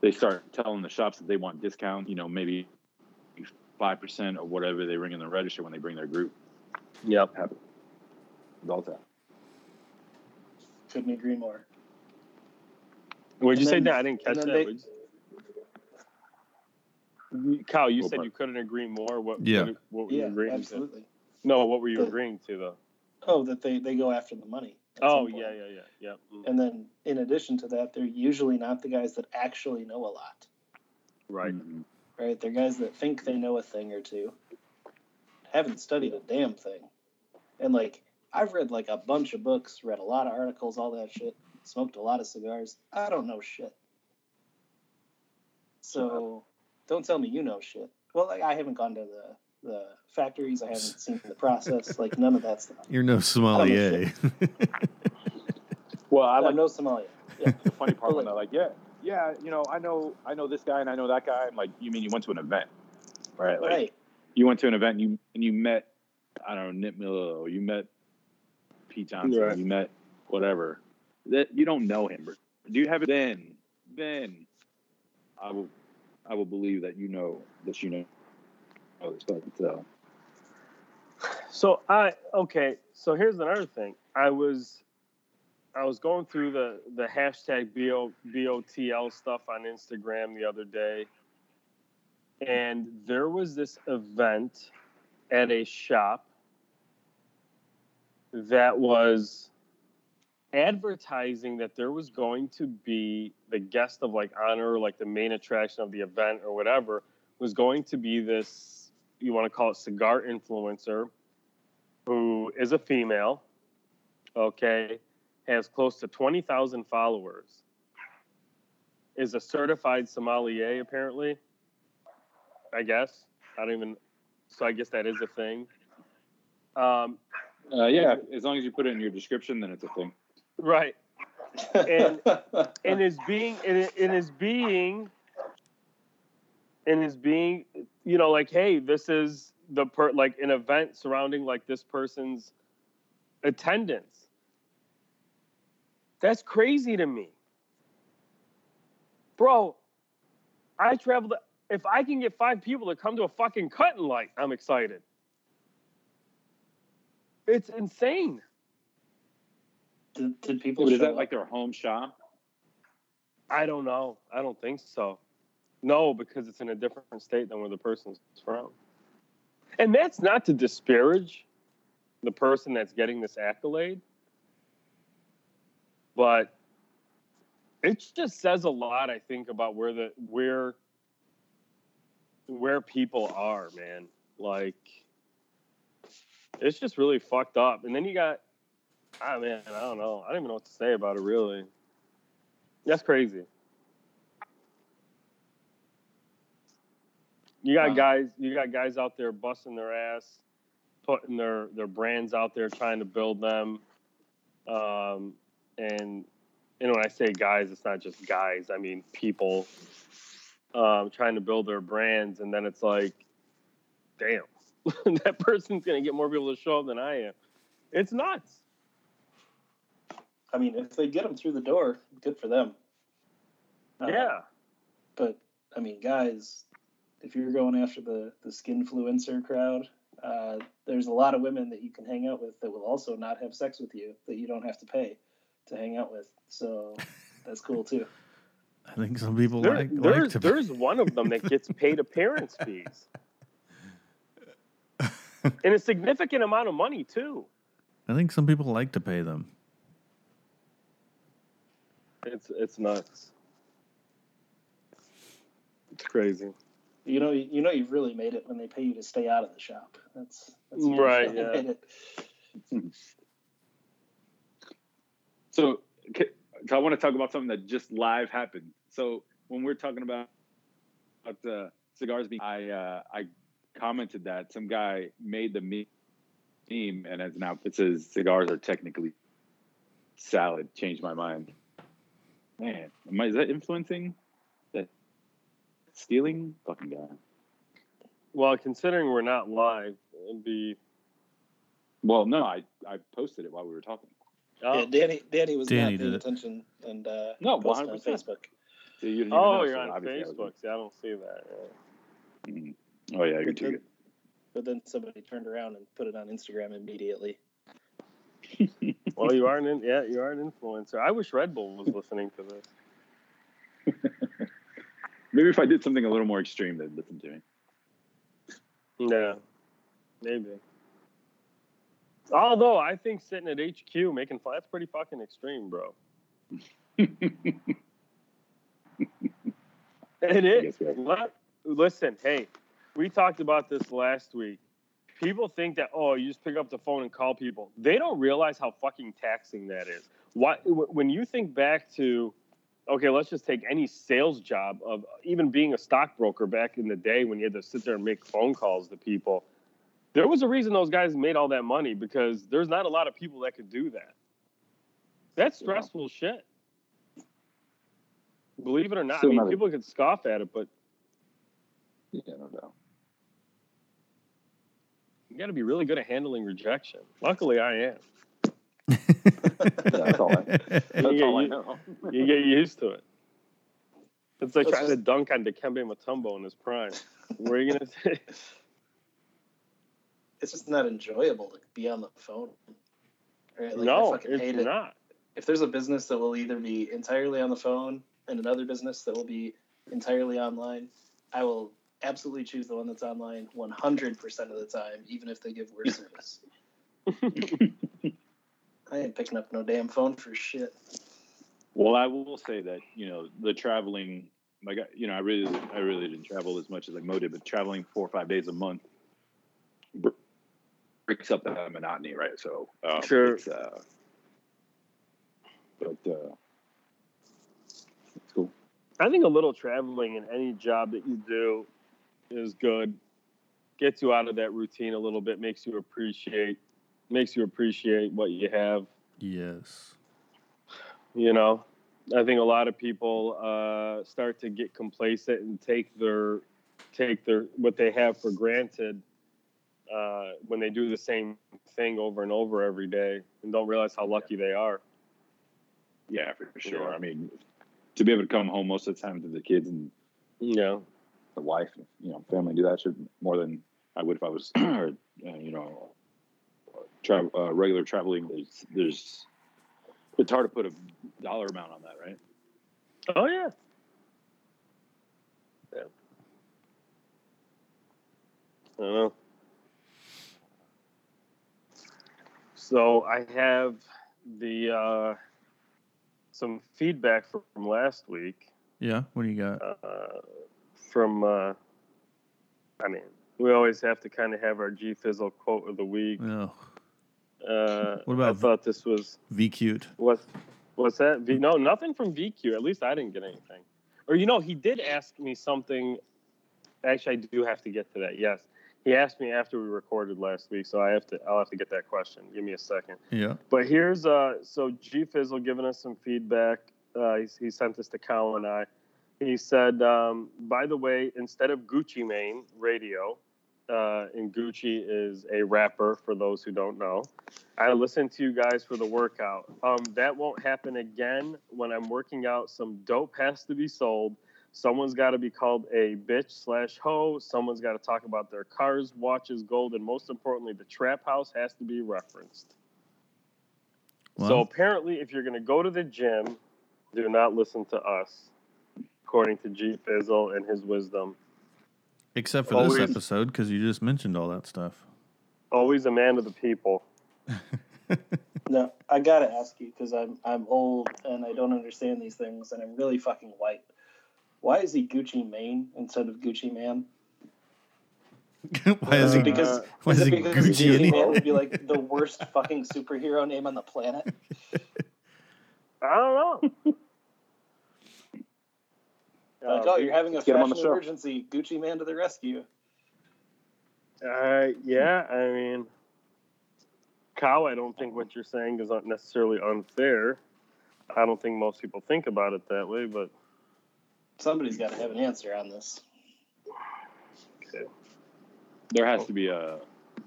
they start telling the shops that they want discount you know maybe five percent or whatever they ring in the register when they bring their group Yep. happen all the time Couldn't agree more. What'd you And say? then- that? I didn't catch and that. they- you- Kyle, you What said part? you couldn't agree more. What? Yeah. What, what were you Yeah, agreeing absolutely. to? No, what were you The- agreeing to though? Oh, that they they go after the money. Oh yeah, yeah, yeah, yeah. Mm, And then in addition to that, they're usually not the guys that actually know a lot. Right. Mhm. Right? They're guys that think they know a thing or two, haven't studied a damn thing. And like, I've read like a bunch of books, read a lot of articles, all that shit, smoked a lot of cigars. I don't know shit. So don't tell me you know shit. Well, like, I haven't gone to the, the factories, I haven't seen the process, like, none of that stuff. You're no sommelier. well i I'm like no sommelier. Yeah. the funny part when Like- they're like, yeah, yeah, you know, I know, I know this guy and I know that guy. I'm like, you mean you went to an event, right? Like, right. you went to an event and you and you met, I don't know, Nip Miller, or you met Pete Johnson, Right. you met whatever. That you don't know him. but Do you have it? Then, then, I will, I will believe that you know that you know. Oh. So, So I okay. So here's another thing. I was I was going through the the hashtag BO, BOTL stuff on Instagram the other day, and there was this event at a shop that was advertising that there was going to be the guest of like honor, like the main attraction of the event or whatever, was going to be this you want to call it cigar influencer who is a female, okay, has close to 20,000 followers, is a certified sommelier, apparently. I guess. I don't even, so I guess that is a thing. Um, uh, yeah, as long as you put it in your description, then it's a thing. right. And- and is being and in his being and is being you know like hey this is the per like an event surrounding like this person's attendance that's crazy to me bro i traveled if i can get five people to come to a fucking cut and light i'm excited it's insane did, did people But is that up? like their home shop? I don't know. I don't think so. No, because it's in a different state than where the person's from. And that's not to disparage the person that's getting this accolade, but it just says a lot, I think, about where the where where people are, man. Like it's just really fucked up. And then you got ah man, I don't know. I don't even know what to say about it really. That's crazy. You got Wow. guys, you got guys out there busting their ass, putting their their brands out there, trying to build them. Um, and know, when I say guys, it's not just guys. I mean people um, trying to build their brands, and then it's like, damn, that person's gonna get more people to show up than I am. It's nuts. I mean, if they get them through the door, good for them. Uh, yeah. But I mean, guys, if you're going after the the skinfluencer crowd, uh, there's a lot of women that you can hang out with that will also not have sex with you that you don't have to pay to hang out with. So that's cool too. I think some people There- like, like there's to. there's one of them that gets paid appearance fees and a significant amount of money too. I think some people like to pay them. It's it's nuts. It's crazy. You know, you know, you've really made it when they pay you to stay out of the shop. That's, that's Right, yeah. It. So, I want to talk about something that just live happened. So when we're talking about about the cigars being, I uh, I commented that some guy made the meme and as an outfit says cigars are technically salad. Changed my mind. Man, am I, is that influencing? That stealing fucking guy. Well, considering we're not live, it'd be. Well, no, I I posted it while we were talking. Oh, Yeah, Danny, Danny was Danny not paying did it. attention and uh, No, posted on 100%. Facebook. So you oh know, you're so on obviously I was- Facebook. See, I don't see that. yeah. Mm. Oh yeah, you're too good. But then somebody turned around and put it on Instagram immediately. Well, you are an in, yeah, you are an influencer. I wish Red Bull was listening to this. Maybe if I did something a little more extreme, they'd listen to me. Yeah, maybe. Although I think sitting at HQ making fun, that's pretty fucking extreme, bro. It is. guess we have- Let- Listen, hey, we talked about this last week. People think that oh, you just pick up the phone and call people. They don't realize how fucking taxing that is. Why? When you think back to, okay, let's just take any sales job of even being a stockbroker back in the day when you had to sit there and make phone calls to people. There was a reason those guys made all that money because there's not a lot of people that could do that. That's stressful shit. Believe it or not, Still I mean, not a- people could scoff at it, but Yeah, no doubt. you got to be really good at handling rejection. Luckily, I am. that's all I- That's Yeah, all I you- know. You get used to it. It's like Let's trying to dunk on Dikembe Mutombo in his prime. Where are you gonna say? It's just not enjoyable to be on the phone. Right? Like, no, it's it. not. If there's a business that will either be entirely on the phone and another business that will be entirely online, I will absolutely choose the one that's online 100% of the time, even if they give worse service. I ain't picking up no damn phone for shit. Well, I will say that you know the traveling, like you know, I really, I really didn't travel as much as like Mo did, but traveling four or five days a month breaks up that monotony, right? So um, Sure. it's, uh, but uh, it's cool. I think a little traveling in any job that you do is good. Gets you out of that routine a little bit, makes you appreciate makes you appreciate what you have. yes. You know, I think a lot of people uh, start to get complacent and take their take their what they have for granted uh, when they do the same thing over and over every day and don't realize how lucky they are. Yeah, for sure. Yeah. I mean, to be able to come home most of the time to the kids and Yeah, the wife, and, you know, family do that shit more than I would if I was, uh, you know, tra- uh, regular traveling. There's, there's, it's hard to put a dollar amount on that, right? Oh yeah. Yeah. I don't know. So I have the uh, some feedback from last week Yeah. What do you got? uh, from. Uh, I mean, we always have to kind of have our G Fizzle quote of the week. Oh, Uh, What about I thought this was V cute. what? What's that? V, no, nothing from VQ. At least I didn't get anything. Or you know, he did ask me something. Actually, I do have to get to that. Yes, he asked me after we recorded last week, so I have to. I'll have to get that question. Give me a second. Yeah. But here's uh, so G Fizzle giving us some feedback. Uh, he, he sent this to Cal and I. He said, um, by the way, instead of Gucci Mane Radio, uh, and Gucci is a rapper for those who don't know. I listen to you guys for the workout. Um, that won't happen again when I'm working out. Some dope has to be sold. Someone's got to be called a bitch slash hoe. Someone's got to talk about their cars, watches, gold, and most importantly, the trap house has to be referenced. so apparently, if you're going to go to the gym, do not listen to us, according to G Fizzle and his wisdom. except for this episode, because you just mentioned all that stuff. Always a man of the people. No, I gotta ask you because I'm I'm old and I don't understand these things and I'm really fucking white. Why is he Gucci Mane instead of Gucci Man? why is he? Uh, because why is is it he because Gucci Gucci Man it? would be like the worst fucking superhero name on the planet? I don't know. Like, Uh, oh, you're having a get him on fashion emergency. Gucci Man to the rescue. Uh, yeah, I mean, Cow, I don't think what you're saying is not necessarily unfair. I don't think most people think about it that way, but Somebody's got to have an answer on this. There has to be a.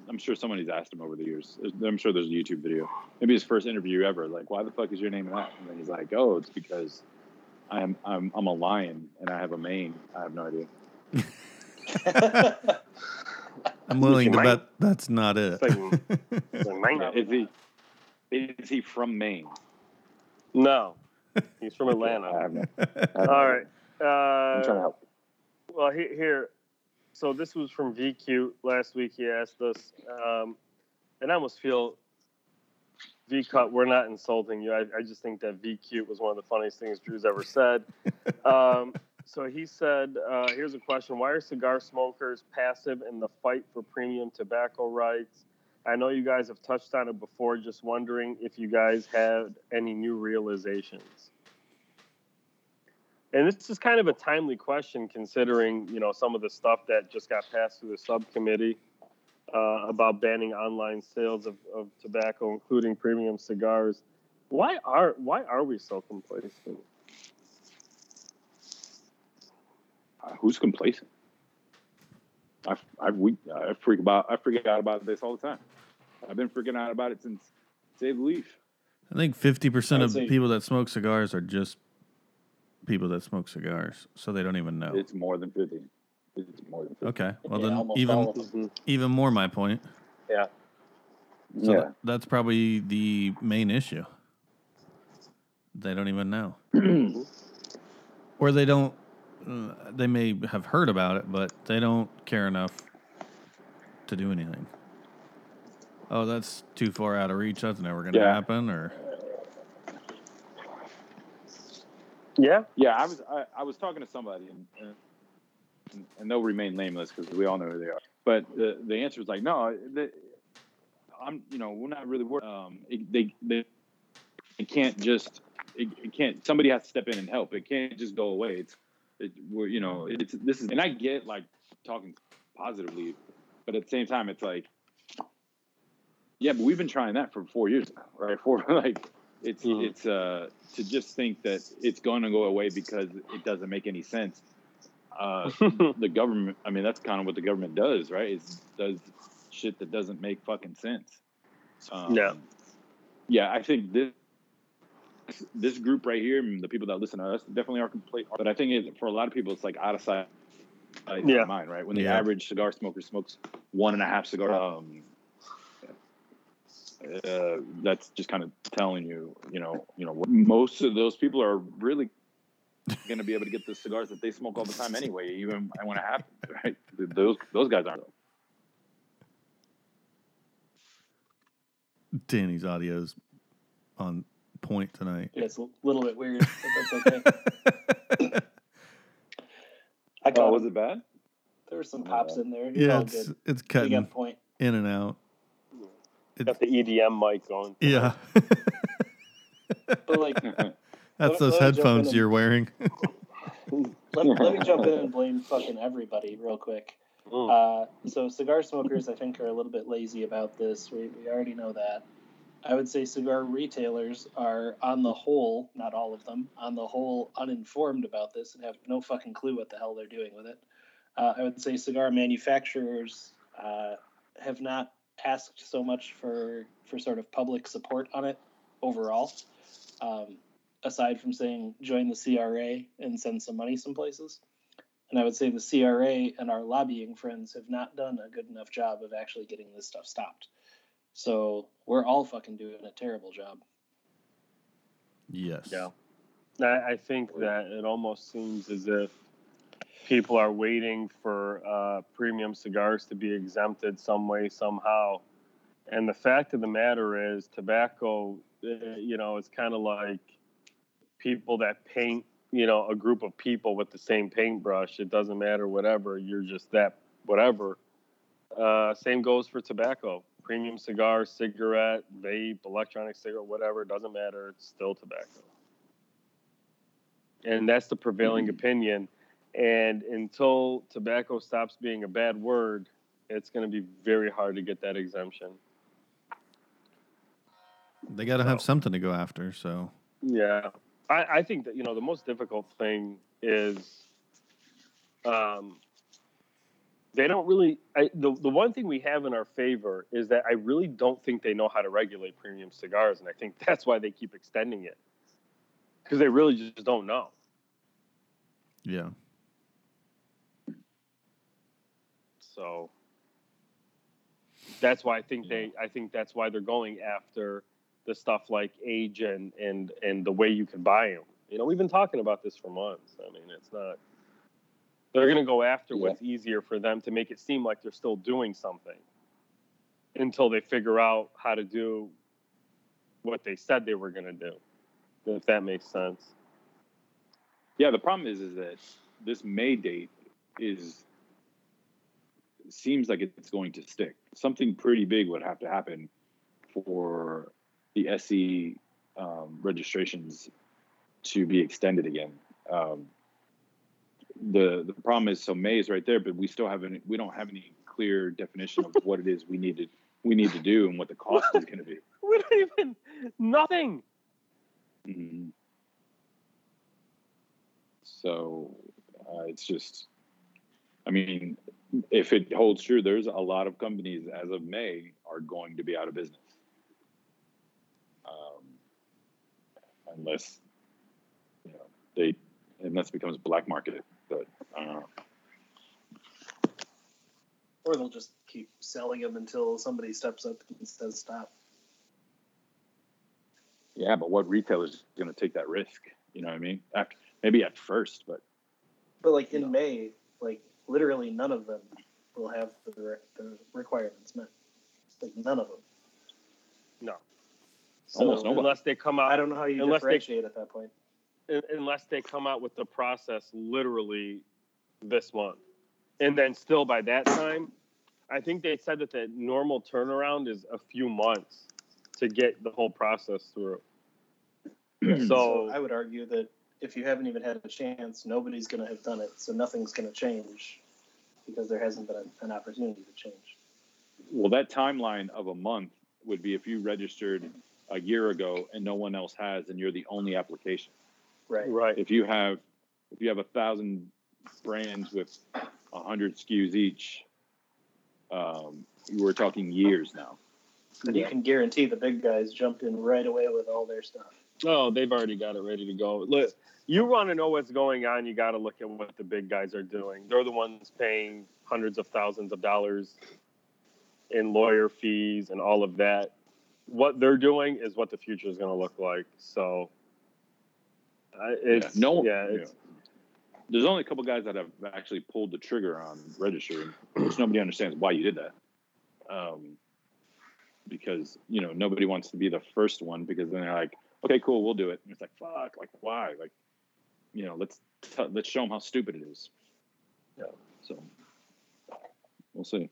I'm sure somebody's asked him over the years. I'm sure there's a YouTube video. Maybe his first interview ever. Like, why the fuck is your name that? And then he's like, oh, it's because I'm I'm I'm a lion and I have a mane. I have no idea. I'm willing to Mine- bet that's not it. It's like- it's like, Is he is he from Maine? no, he's from I Atlanta. have no. I have no All idea. Right. I'm trying to Uh, help. well, he- here, so this was from VQ last week. He asked us, um, and I almost feel V cut. We're not insulting you. I, I just think that VQ was one of the funniest things Drew's ever said. Um, so he said, uh, here's a question: Why are cigar smokers passive in the fight for premium tobacco rights? I know you guys have touched on it before. Just wondering if you guys had any new realizations. And this is kind of a timely question, considering you know some of the stuff that just got passed through the subcommittee uh, about banning online sales of, of tobacco, including premium cigars. Why are why are we so complacent? Uh, who's complacent? I I we I freak about I freak out about this all the time. I've been freaking out about it since Save the Leaf. I think fifty percent of say- people that smoke cigars are just people that smoke cigars, so they don't even know. It's more than fifty. It's more than fifty. Okay, well Yeah, then even even more my point. Yeah, So yeah. that- that's probably the main issue. They don't even know, or they don't. Uh, they may have heard about it, but they don't care enough to do anything. Oh, that's too far out of reach. That's never going to Yeah. happen. Or yeah. Yeah, I was I, I was talking to somebody, and, and, and they'll remain nameless because we all know who they are. But the the answer was like, no, the, I'm you know we're not really worried. Um, it, they they it can't just it, it can't somebody has to step in and help. It can't just go away. It's it, we're you know it's this is and I get like talking positively, but at the same time it's like. Yeah, but we've been trying that for four years right? For like, it's Mhm. it's uh to just think that it's going to go away because it doesn't make any sense. Uh, the government, I mean, that's kind of what the government does, right? It does shit that doesn't make fucking sense. Um, Yeah. Yeah, I think this this group right here, the people that listen to us, definitely are complete. But I think it, for a lot of people, it's like out of sight, out of Yeah. mind, right? When the Yeah. average cigar smoker smokes one and a half cigar, um, uh, that's just kind of telling you, you know, you know, most of those people are really going to be able to get the cigars that they smoke all the time anyway, even when it happens, right? Those those guys aren't. Danny's audio's on point tonight. Yeah, it's a little bit weird, but that's okay. I Oh, caught was it bad? There were some pops in there. It's yeah, it's good. it's We cutting got point. in and out. Got the EDM mic going. Yeah, But like, that's Let- those let me jump in headphones you're wearing. let, let me jump in and blame fucking everybody real quick. Mm. Uh, so cigar smokers, I think, are a little bit lazy about this. We, we already know that. I would say cigar retailers are, on the whole, not all of them, on the whole, uninformed about this and have no fucking clue what the hell they're doing with it. Uh, I would say cigar manufacturers uh, have not asked so much for for sort of public support on it overall. Um, aside from saying join the CRA and send some money some places. And I would say the CRA and our lobbying friends have not done a good enough job of actually getting this stuff stopped. So we're all fucking doing a terrible job. yes. Yeah. I, I think that it almost seems as if people are waiting for uh, premium cigars to be exempted some way, somehow. And the fact of the matter is, tobacco, uh, you know, it's kind of like people that paint, you know, a group of people with the same paintbrush. It doesn't matter, whatever. You're just that, whatever. Uh, same goes for tobacco. Premium cigar, cigarette, vape, electronic cigarette, whatever, doesn't matter. It's still tobacco. And that's the prevailing opinion. And until tobacco stops being a bad word, it's going to be very hard to get that exemption. They got to have something to go after. So Yeah, I, I think that you know the most difficult thing is, um, they don't really. I, the the one thing we have in our favor is that I really don't think they know how to regulate premium cigars, and I think that's why they keep extending it because they really just don't know. yeah, So that's why I think they. I think that's why they're going after the stuff like age and and and the way you can buy them. You know, we've been talking about this for months. I mean, it's not. They're going to go after Yeah. what's easier for them to make it seem like they're still doing something until they figure out how to do what they said they were going to do. If that makes sense. Yeah, the problem is is that this May date is seems like it's going to stick. Something pretty big would have to happen for the SE um, registrations to be extended again. Um, the the problem is so May is right there, but we still haven't we don't have any clear definition of what it is we need to we need to do and what the cost is going to be. We don't even nothing. Mhm. So uh, it's just, I mean, if it holds true, there's a lot of companies as of May are going to be out of business. Um, unless, you know, they, unless it becomes black market. But I don't know. Or they'll just keep selling them until somebody steps up and says stop. Yeah, but what retailer is going to take that risk? You know what I mean? After, maybe at first, but But like in May, like literally none of them will have the, re- the requirements met. Like none of them. No. So Almost nobody. unless they come out I don't know how you Unless they- differentiate at that point. unless they come out with the process literally this month. And then still by that time, I think they said that the normal turnaround is a few months to get the whole process through. So so I would argue that if you haven't even had a chance, nobody's going to have done it. So nothing's going to change because there hasn't been a, an opportunity to change. Well, that timeline of a month would be if you registered a year ago and no one else has, and you're the only application. Right. right. If you have, if you have a thousand brands with a hundred SKUs each, um, we're talking years now. And you can guarantee the big guys jumped in right away with all their stuff. Oh, they've already got it ready to go. Look, you want to know what's going on, you got to look at what the big guys are doing. They're the ones paying hundreds of thousands of dollars in lawyer fees and all of that. What they're doing is what the future is going to look like. So, I it's Yeah, no- yeah, it's, There's only a couple guys that have actually pulled the trigger on registering, which nobody understands why you did that. Um, because you know nobody wants to be the first one because then they're like, okay, cool, we'll do it. And it's like, fuck, like why? Like, you know, let's t- let's show them how stupid it is. Yeah. So we'll see.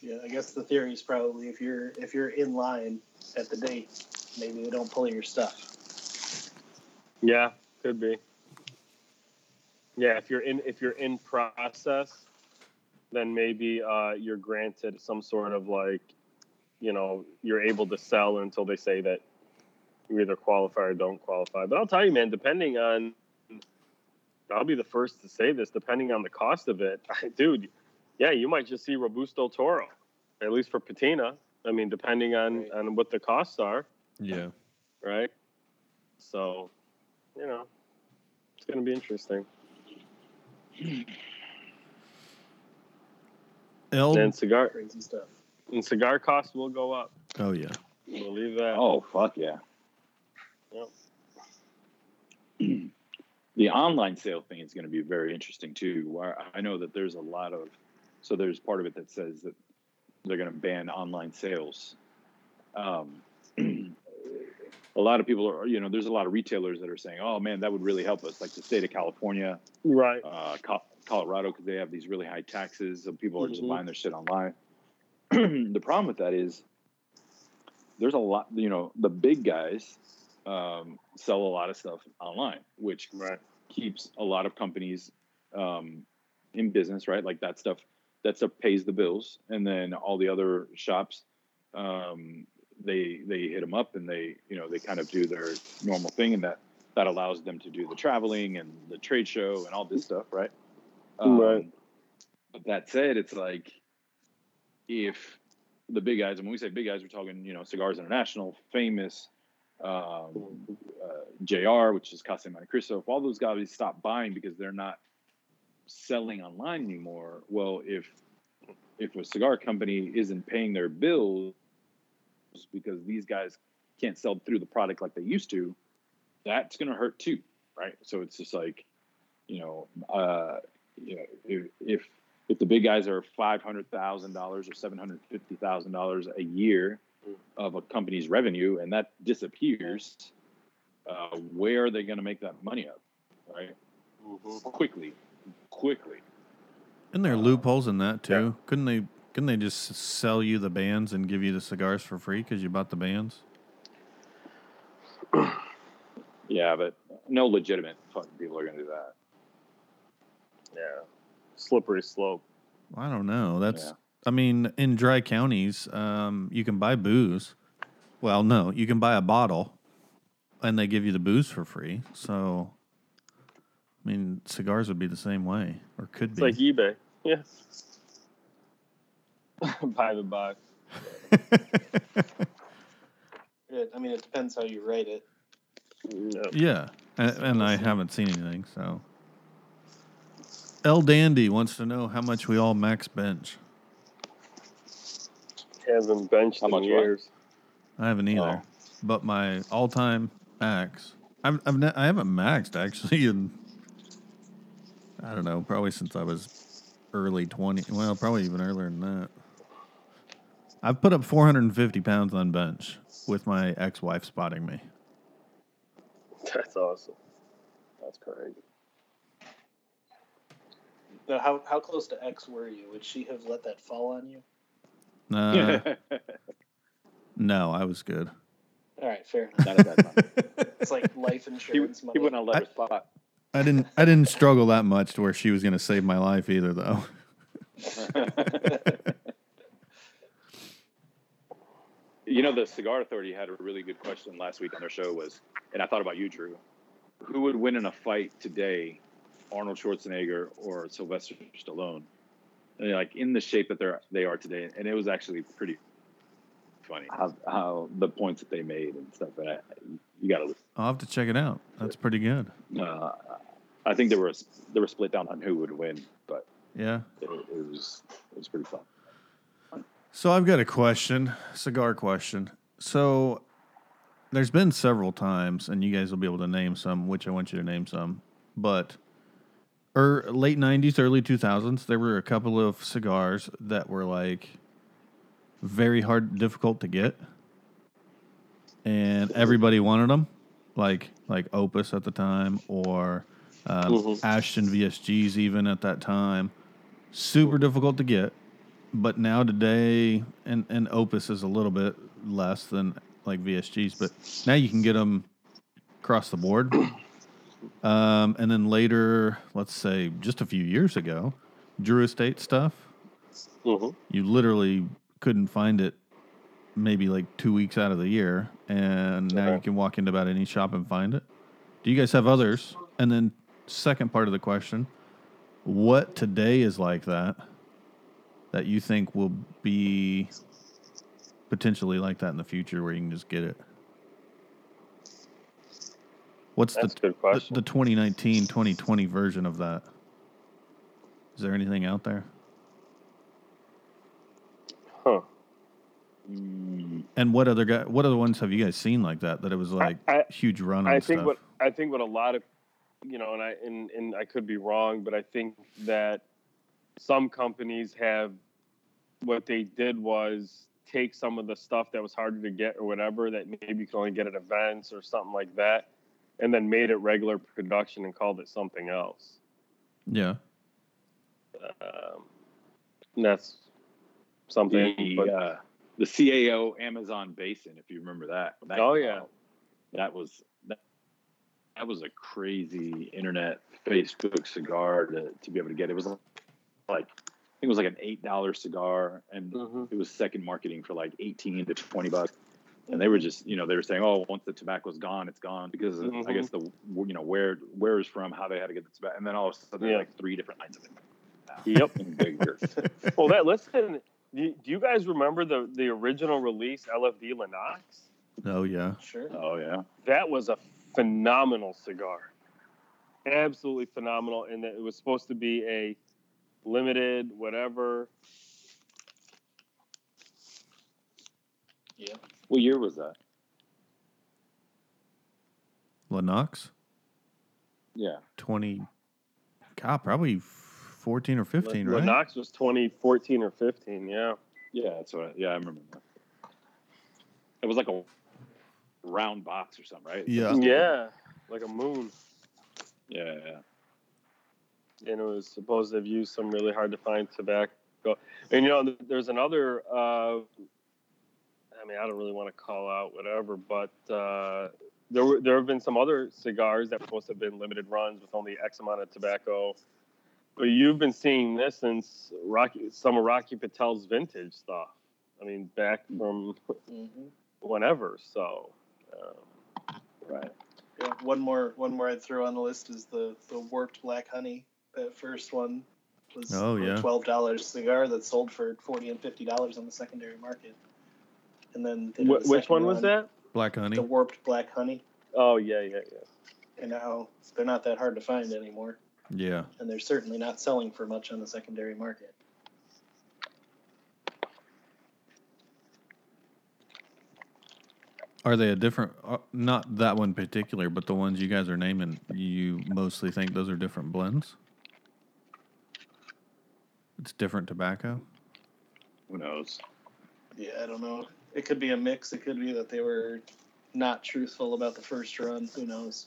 Yeah, I guess the theory is probably if you're if you're in line at the date, maybe they don't pull your stuff. yeah, could be. Yeah, if you're in if you're in process, then maybe uh, you're granted some sort of like, you know, you're able to sell until they say that you either qualify or don't qualify. But I'll tell you, man, depending on, I'll be the first to say this, depending on the cost of it, dude, yeah, you might just see Robusto Toro, at least for patina. I mean, depending on Right. on what the costs are, yeah. right? So, you know, it's going to be interesting. L. And cigar Crazy stuff. And cigar costs will go up. Oh yeah. We'll that. Oh fuck yeah. Yep. the online sale thing is going to be very interesting too. I know that there's a lot of, so there's part of it that says that they're going to ban online sales. Um, a lot of people are, you know, there's a lot of retailers that are saying, "Oh man, that would really help us." Like the state of California, Right. uh, Col- Colorado, because they have these really high taxes, and people are just Mhm. buying their shit online. the problem with that is there's a lot, you know, the big guys um, sell a lot of stuff online, which Right. keeps a lot of companies um, in business, right? Like that stuff, that stuff pays the bills, and then all the other shops, um, they they hit them up and they you know they kind of do their normal thing, and that that allows them to do the traveling and the trade show and all this stuff, right? Um, Right. But that said, it's like if the big guys, and when we say big guys, we're talking you know Cigars International, famous. Um, uh, JR, which is Casa Monte Cristo, if all those guys stop buying because they're not selling online anymore, well, if if a cigar company isn't paying their bills because these guys can't sell through the product like they used to, that's going to hurt too, right? So it's just like, you know, uh, you know, if if, if the big guys are five hundred thousand dollars or seven hundred fifty thousand dollars a year of a company's revenue, and that disappears, uh, where are they going to make that money up, right? Mhm. Quickly, quickly. Isn't there are loopholes in that too? Couldn't they? Couldn't they just sell you the bands and give you the cigars for free because you bought the bands? Yeah, but no legitimate fucking people are going to do that. Yeah. Slippery slope. I don't know. That's. Yeah. I mean, in dry counties, um, you can buy booze. Well, no, you can buy a bottle, and they give you the booze for free. So, I mean, cigars would be the same way, or could It's be. like eBay. Yeah. buy the box. It, I mean, it depends how you rate it. Yeah. yeah, and, and I haven't seen anything. So, L Dandy wants to know how much we all max bench. Haven't benched How in much what? years. I haven't either, Oh. but my all-time max, I've, I've ne- I haven't maxed actually in I don't know, probably since I was early twenty. Well, probably even earlier than that. I've put up 450 pounds on bench with my ex-wife spotting me. That's awesome. That's crazy. Now, how how close to X were you? Would she have let that fall on you? Uh, no, I was good. All right, fair enough. Not at that. It's like life he, insurance he money. wouldn't have let her spot. I didn't. I didn't struggle that much to where she was going to save my life either, though. you know, the Cigar Authority had a really good question last week on their show was, and I thought about you, Drew. Who would win in a fight today, Arnold Schwarzenegger or Sylvester Stallone? Like in the shape that they're they are today, and it was actually pretty funny how, how the points that they made and stuff. And I, you got to I'll have to check it out. That's pretty good. Uh, I think there were there were split down on who would win, but Yeah. it, it was it was pretty fun. So I've got a question, cigar question. So there's been several times, and you guys will be able to name some, which I want you to name some, but er, late 90s, early 2000s, there were a couple of cigars that were like very hard, difficult to get, and everybody wanted them, like like Opus at the time, or um, Mhm. Ashton VSGs even at that time. Super difficult to get but now today and and opus is a little bit less than like vsgs but now you can get them across the board um, and then later let's say just a few years ago drew estate stuff hmm you literally couldn't find it maybe like two weeks out of the year and now you can walk into about any shop and find it. Do you guys have others? And then second part of the question what today is like that that you think will be potentially like that in the future where you can just get it what's That's the, the the 2019 2020 version of that is there anything out there huh. And what other guy? What other ones have you guys seen like that? That it was like I- huge run on I think stuff. what I think what a lot of you know, and I and, and I could be wrong, but I think that some companies have what they did was take some of the stuff that was harder to get or whatever that maybe you can only get at events or something like that, and then made it regular production and called it something else. Yeah. Um, that's something. The, but, uh, the CAO Amazon Basin, if you remember that. That Oh, yeah. out, that was that, that was a crazy internet Facebook cigar to, to be able to get. It was like I think it was like an eight dollar cigar, and Mhm. it was second marketing for like eighteen to twenty bucks. And they were just, you know, they were saying, "Oh, once the tobacco's gone, it's gone," because of, I guess mm-hmm. the, you know, where where is from, how they had to get the tobacco, and then all of a sudden, Yeah. like three different lines of it. Yep. Well, that listen. Do you, guys remember the the original release LFD Lennox? Oh yeah. Sure. oh yeah. That was a phenomenal cigar. Absolutely phenomenal. And it was supposed to be a limited, whatever. Yeah. What year was that? Lennox. Yeah. Twenty. God, probably fourteen or fifteen, right? Lennox was 2014 or 15. Yeah. Yeah, that's what. I, yeah, I remember that. It was like a round box or something, right? Yeah. Yeah. Like a moon. Yeah, yeah. and it was supposed to have used some really hard to find tobacco. And you know, there's another. Uh, I mean, I don't really want to call out whatever, but uh, there were there have been some other cigars that were supposed to have been limited runs with only X amount of tobacco. But you've been seeing this since Rocky, some of Rocky Patel's vintage stuff. I mean, back from hmm whenever. So, um, Right. Yeah. One more. One more I'd throw on the list is the the warped black honey. That first one was Oh, a yeah. twelve dollars cigar that sold for forty and fifty dollars on the secondary market. And then they did wh- which one was run, that? Black honey. The warped black honey. Oh yeah, yeah, yeah. And now they're not that hard to find anymore, Yeah. and they're certainly not selling for much on the secondary market. Are they a different? Uh, not that one particular, but the ones you guys are naming. You mostly think those are different blends. It's different tobacco. Who knows? Yeah, I don't know. It could be a mix. It could be that they were not truthful about the first run. Who knows?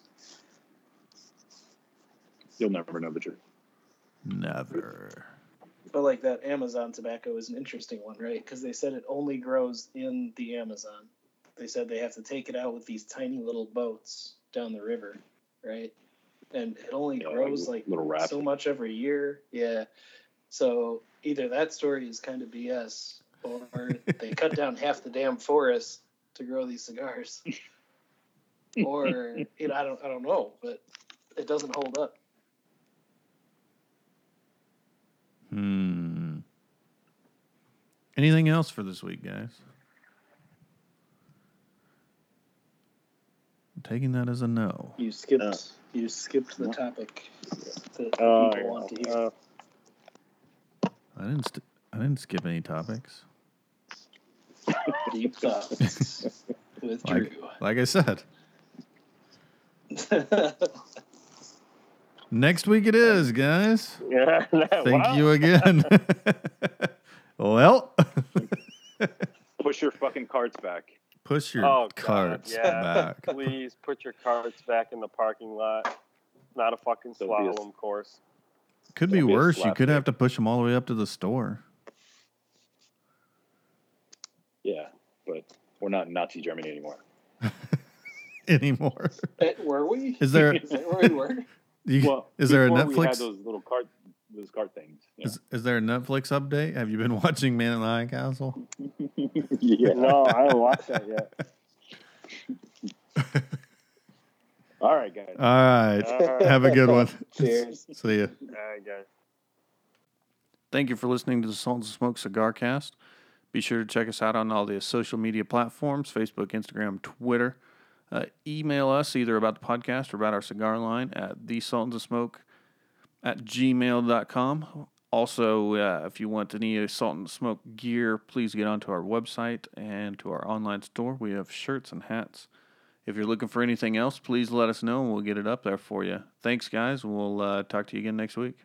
You'll never know the truth. Never. But like that Amazon tobacco is an interesting one, right? Because they said it only grows in the Amazon. They said they have to take it out with these tiny little boats down the river, right? And it only Yeah, grows like like little so much every year. Yeah. So either that story is kind of BS, or they cut down half the damn forest to grow these cigars, or you know, I don't, I don't know, but it doesn't hold up. Hmm. Anything else for this week, guys? I'm taking that as a no. You skipped. No. You skipped the topic that Oh, people want to hear. uh, I didn't. St- I didn't skip any topics. Deep thoughts with Like, like I said, next week it is, guys. yeah. Thank wow. you again. well, Push your fucking carts back. push your Oh, God, carts yeah. back. Please put your carts back in the parking lot. Not a fucking Don't slalom course. Could be Don't be a worse. You could have to push them all the way up to the store Yeah, but we're not in Nazi Germany anymore. anymore. Eh, were we? Is there? Is that where we were? You, Well, is there a before We had Netflix? those little cart, those cart things. Yeah. Is, is there a Netflix update? Have you been watching Man in the High Castle? yeah. No, I haven't watched that yet. All right, guys. All right. All right. Have a good one. Cheers. See you. All right, guys. Thank you for listening to the Sultans of Smoke Cigar Cast. Be sure to check us out on all the social media platforms Facebook, Instagram, Twitter. Uh, email us either about the podcast or about our cigar line at the Sultans of Smoke at gmail.com. Also, uh, if you want any Sultans of Smoke gear, please get onto our website and to our online store. We have shirts and hats. If you're looking for anything else, please let us know and we'll get it up there for you. Thanks, guys. We'll uh, talk to you again next week.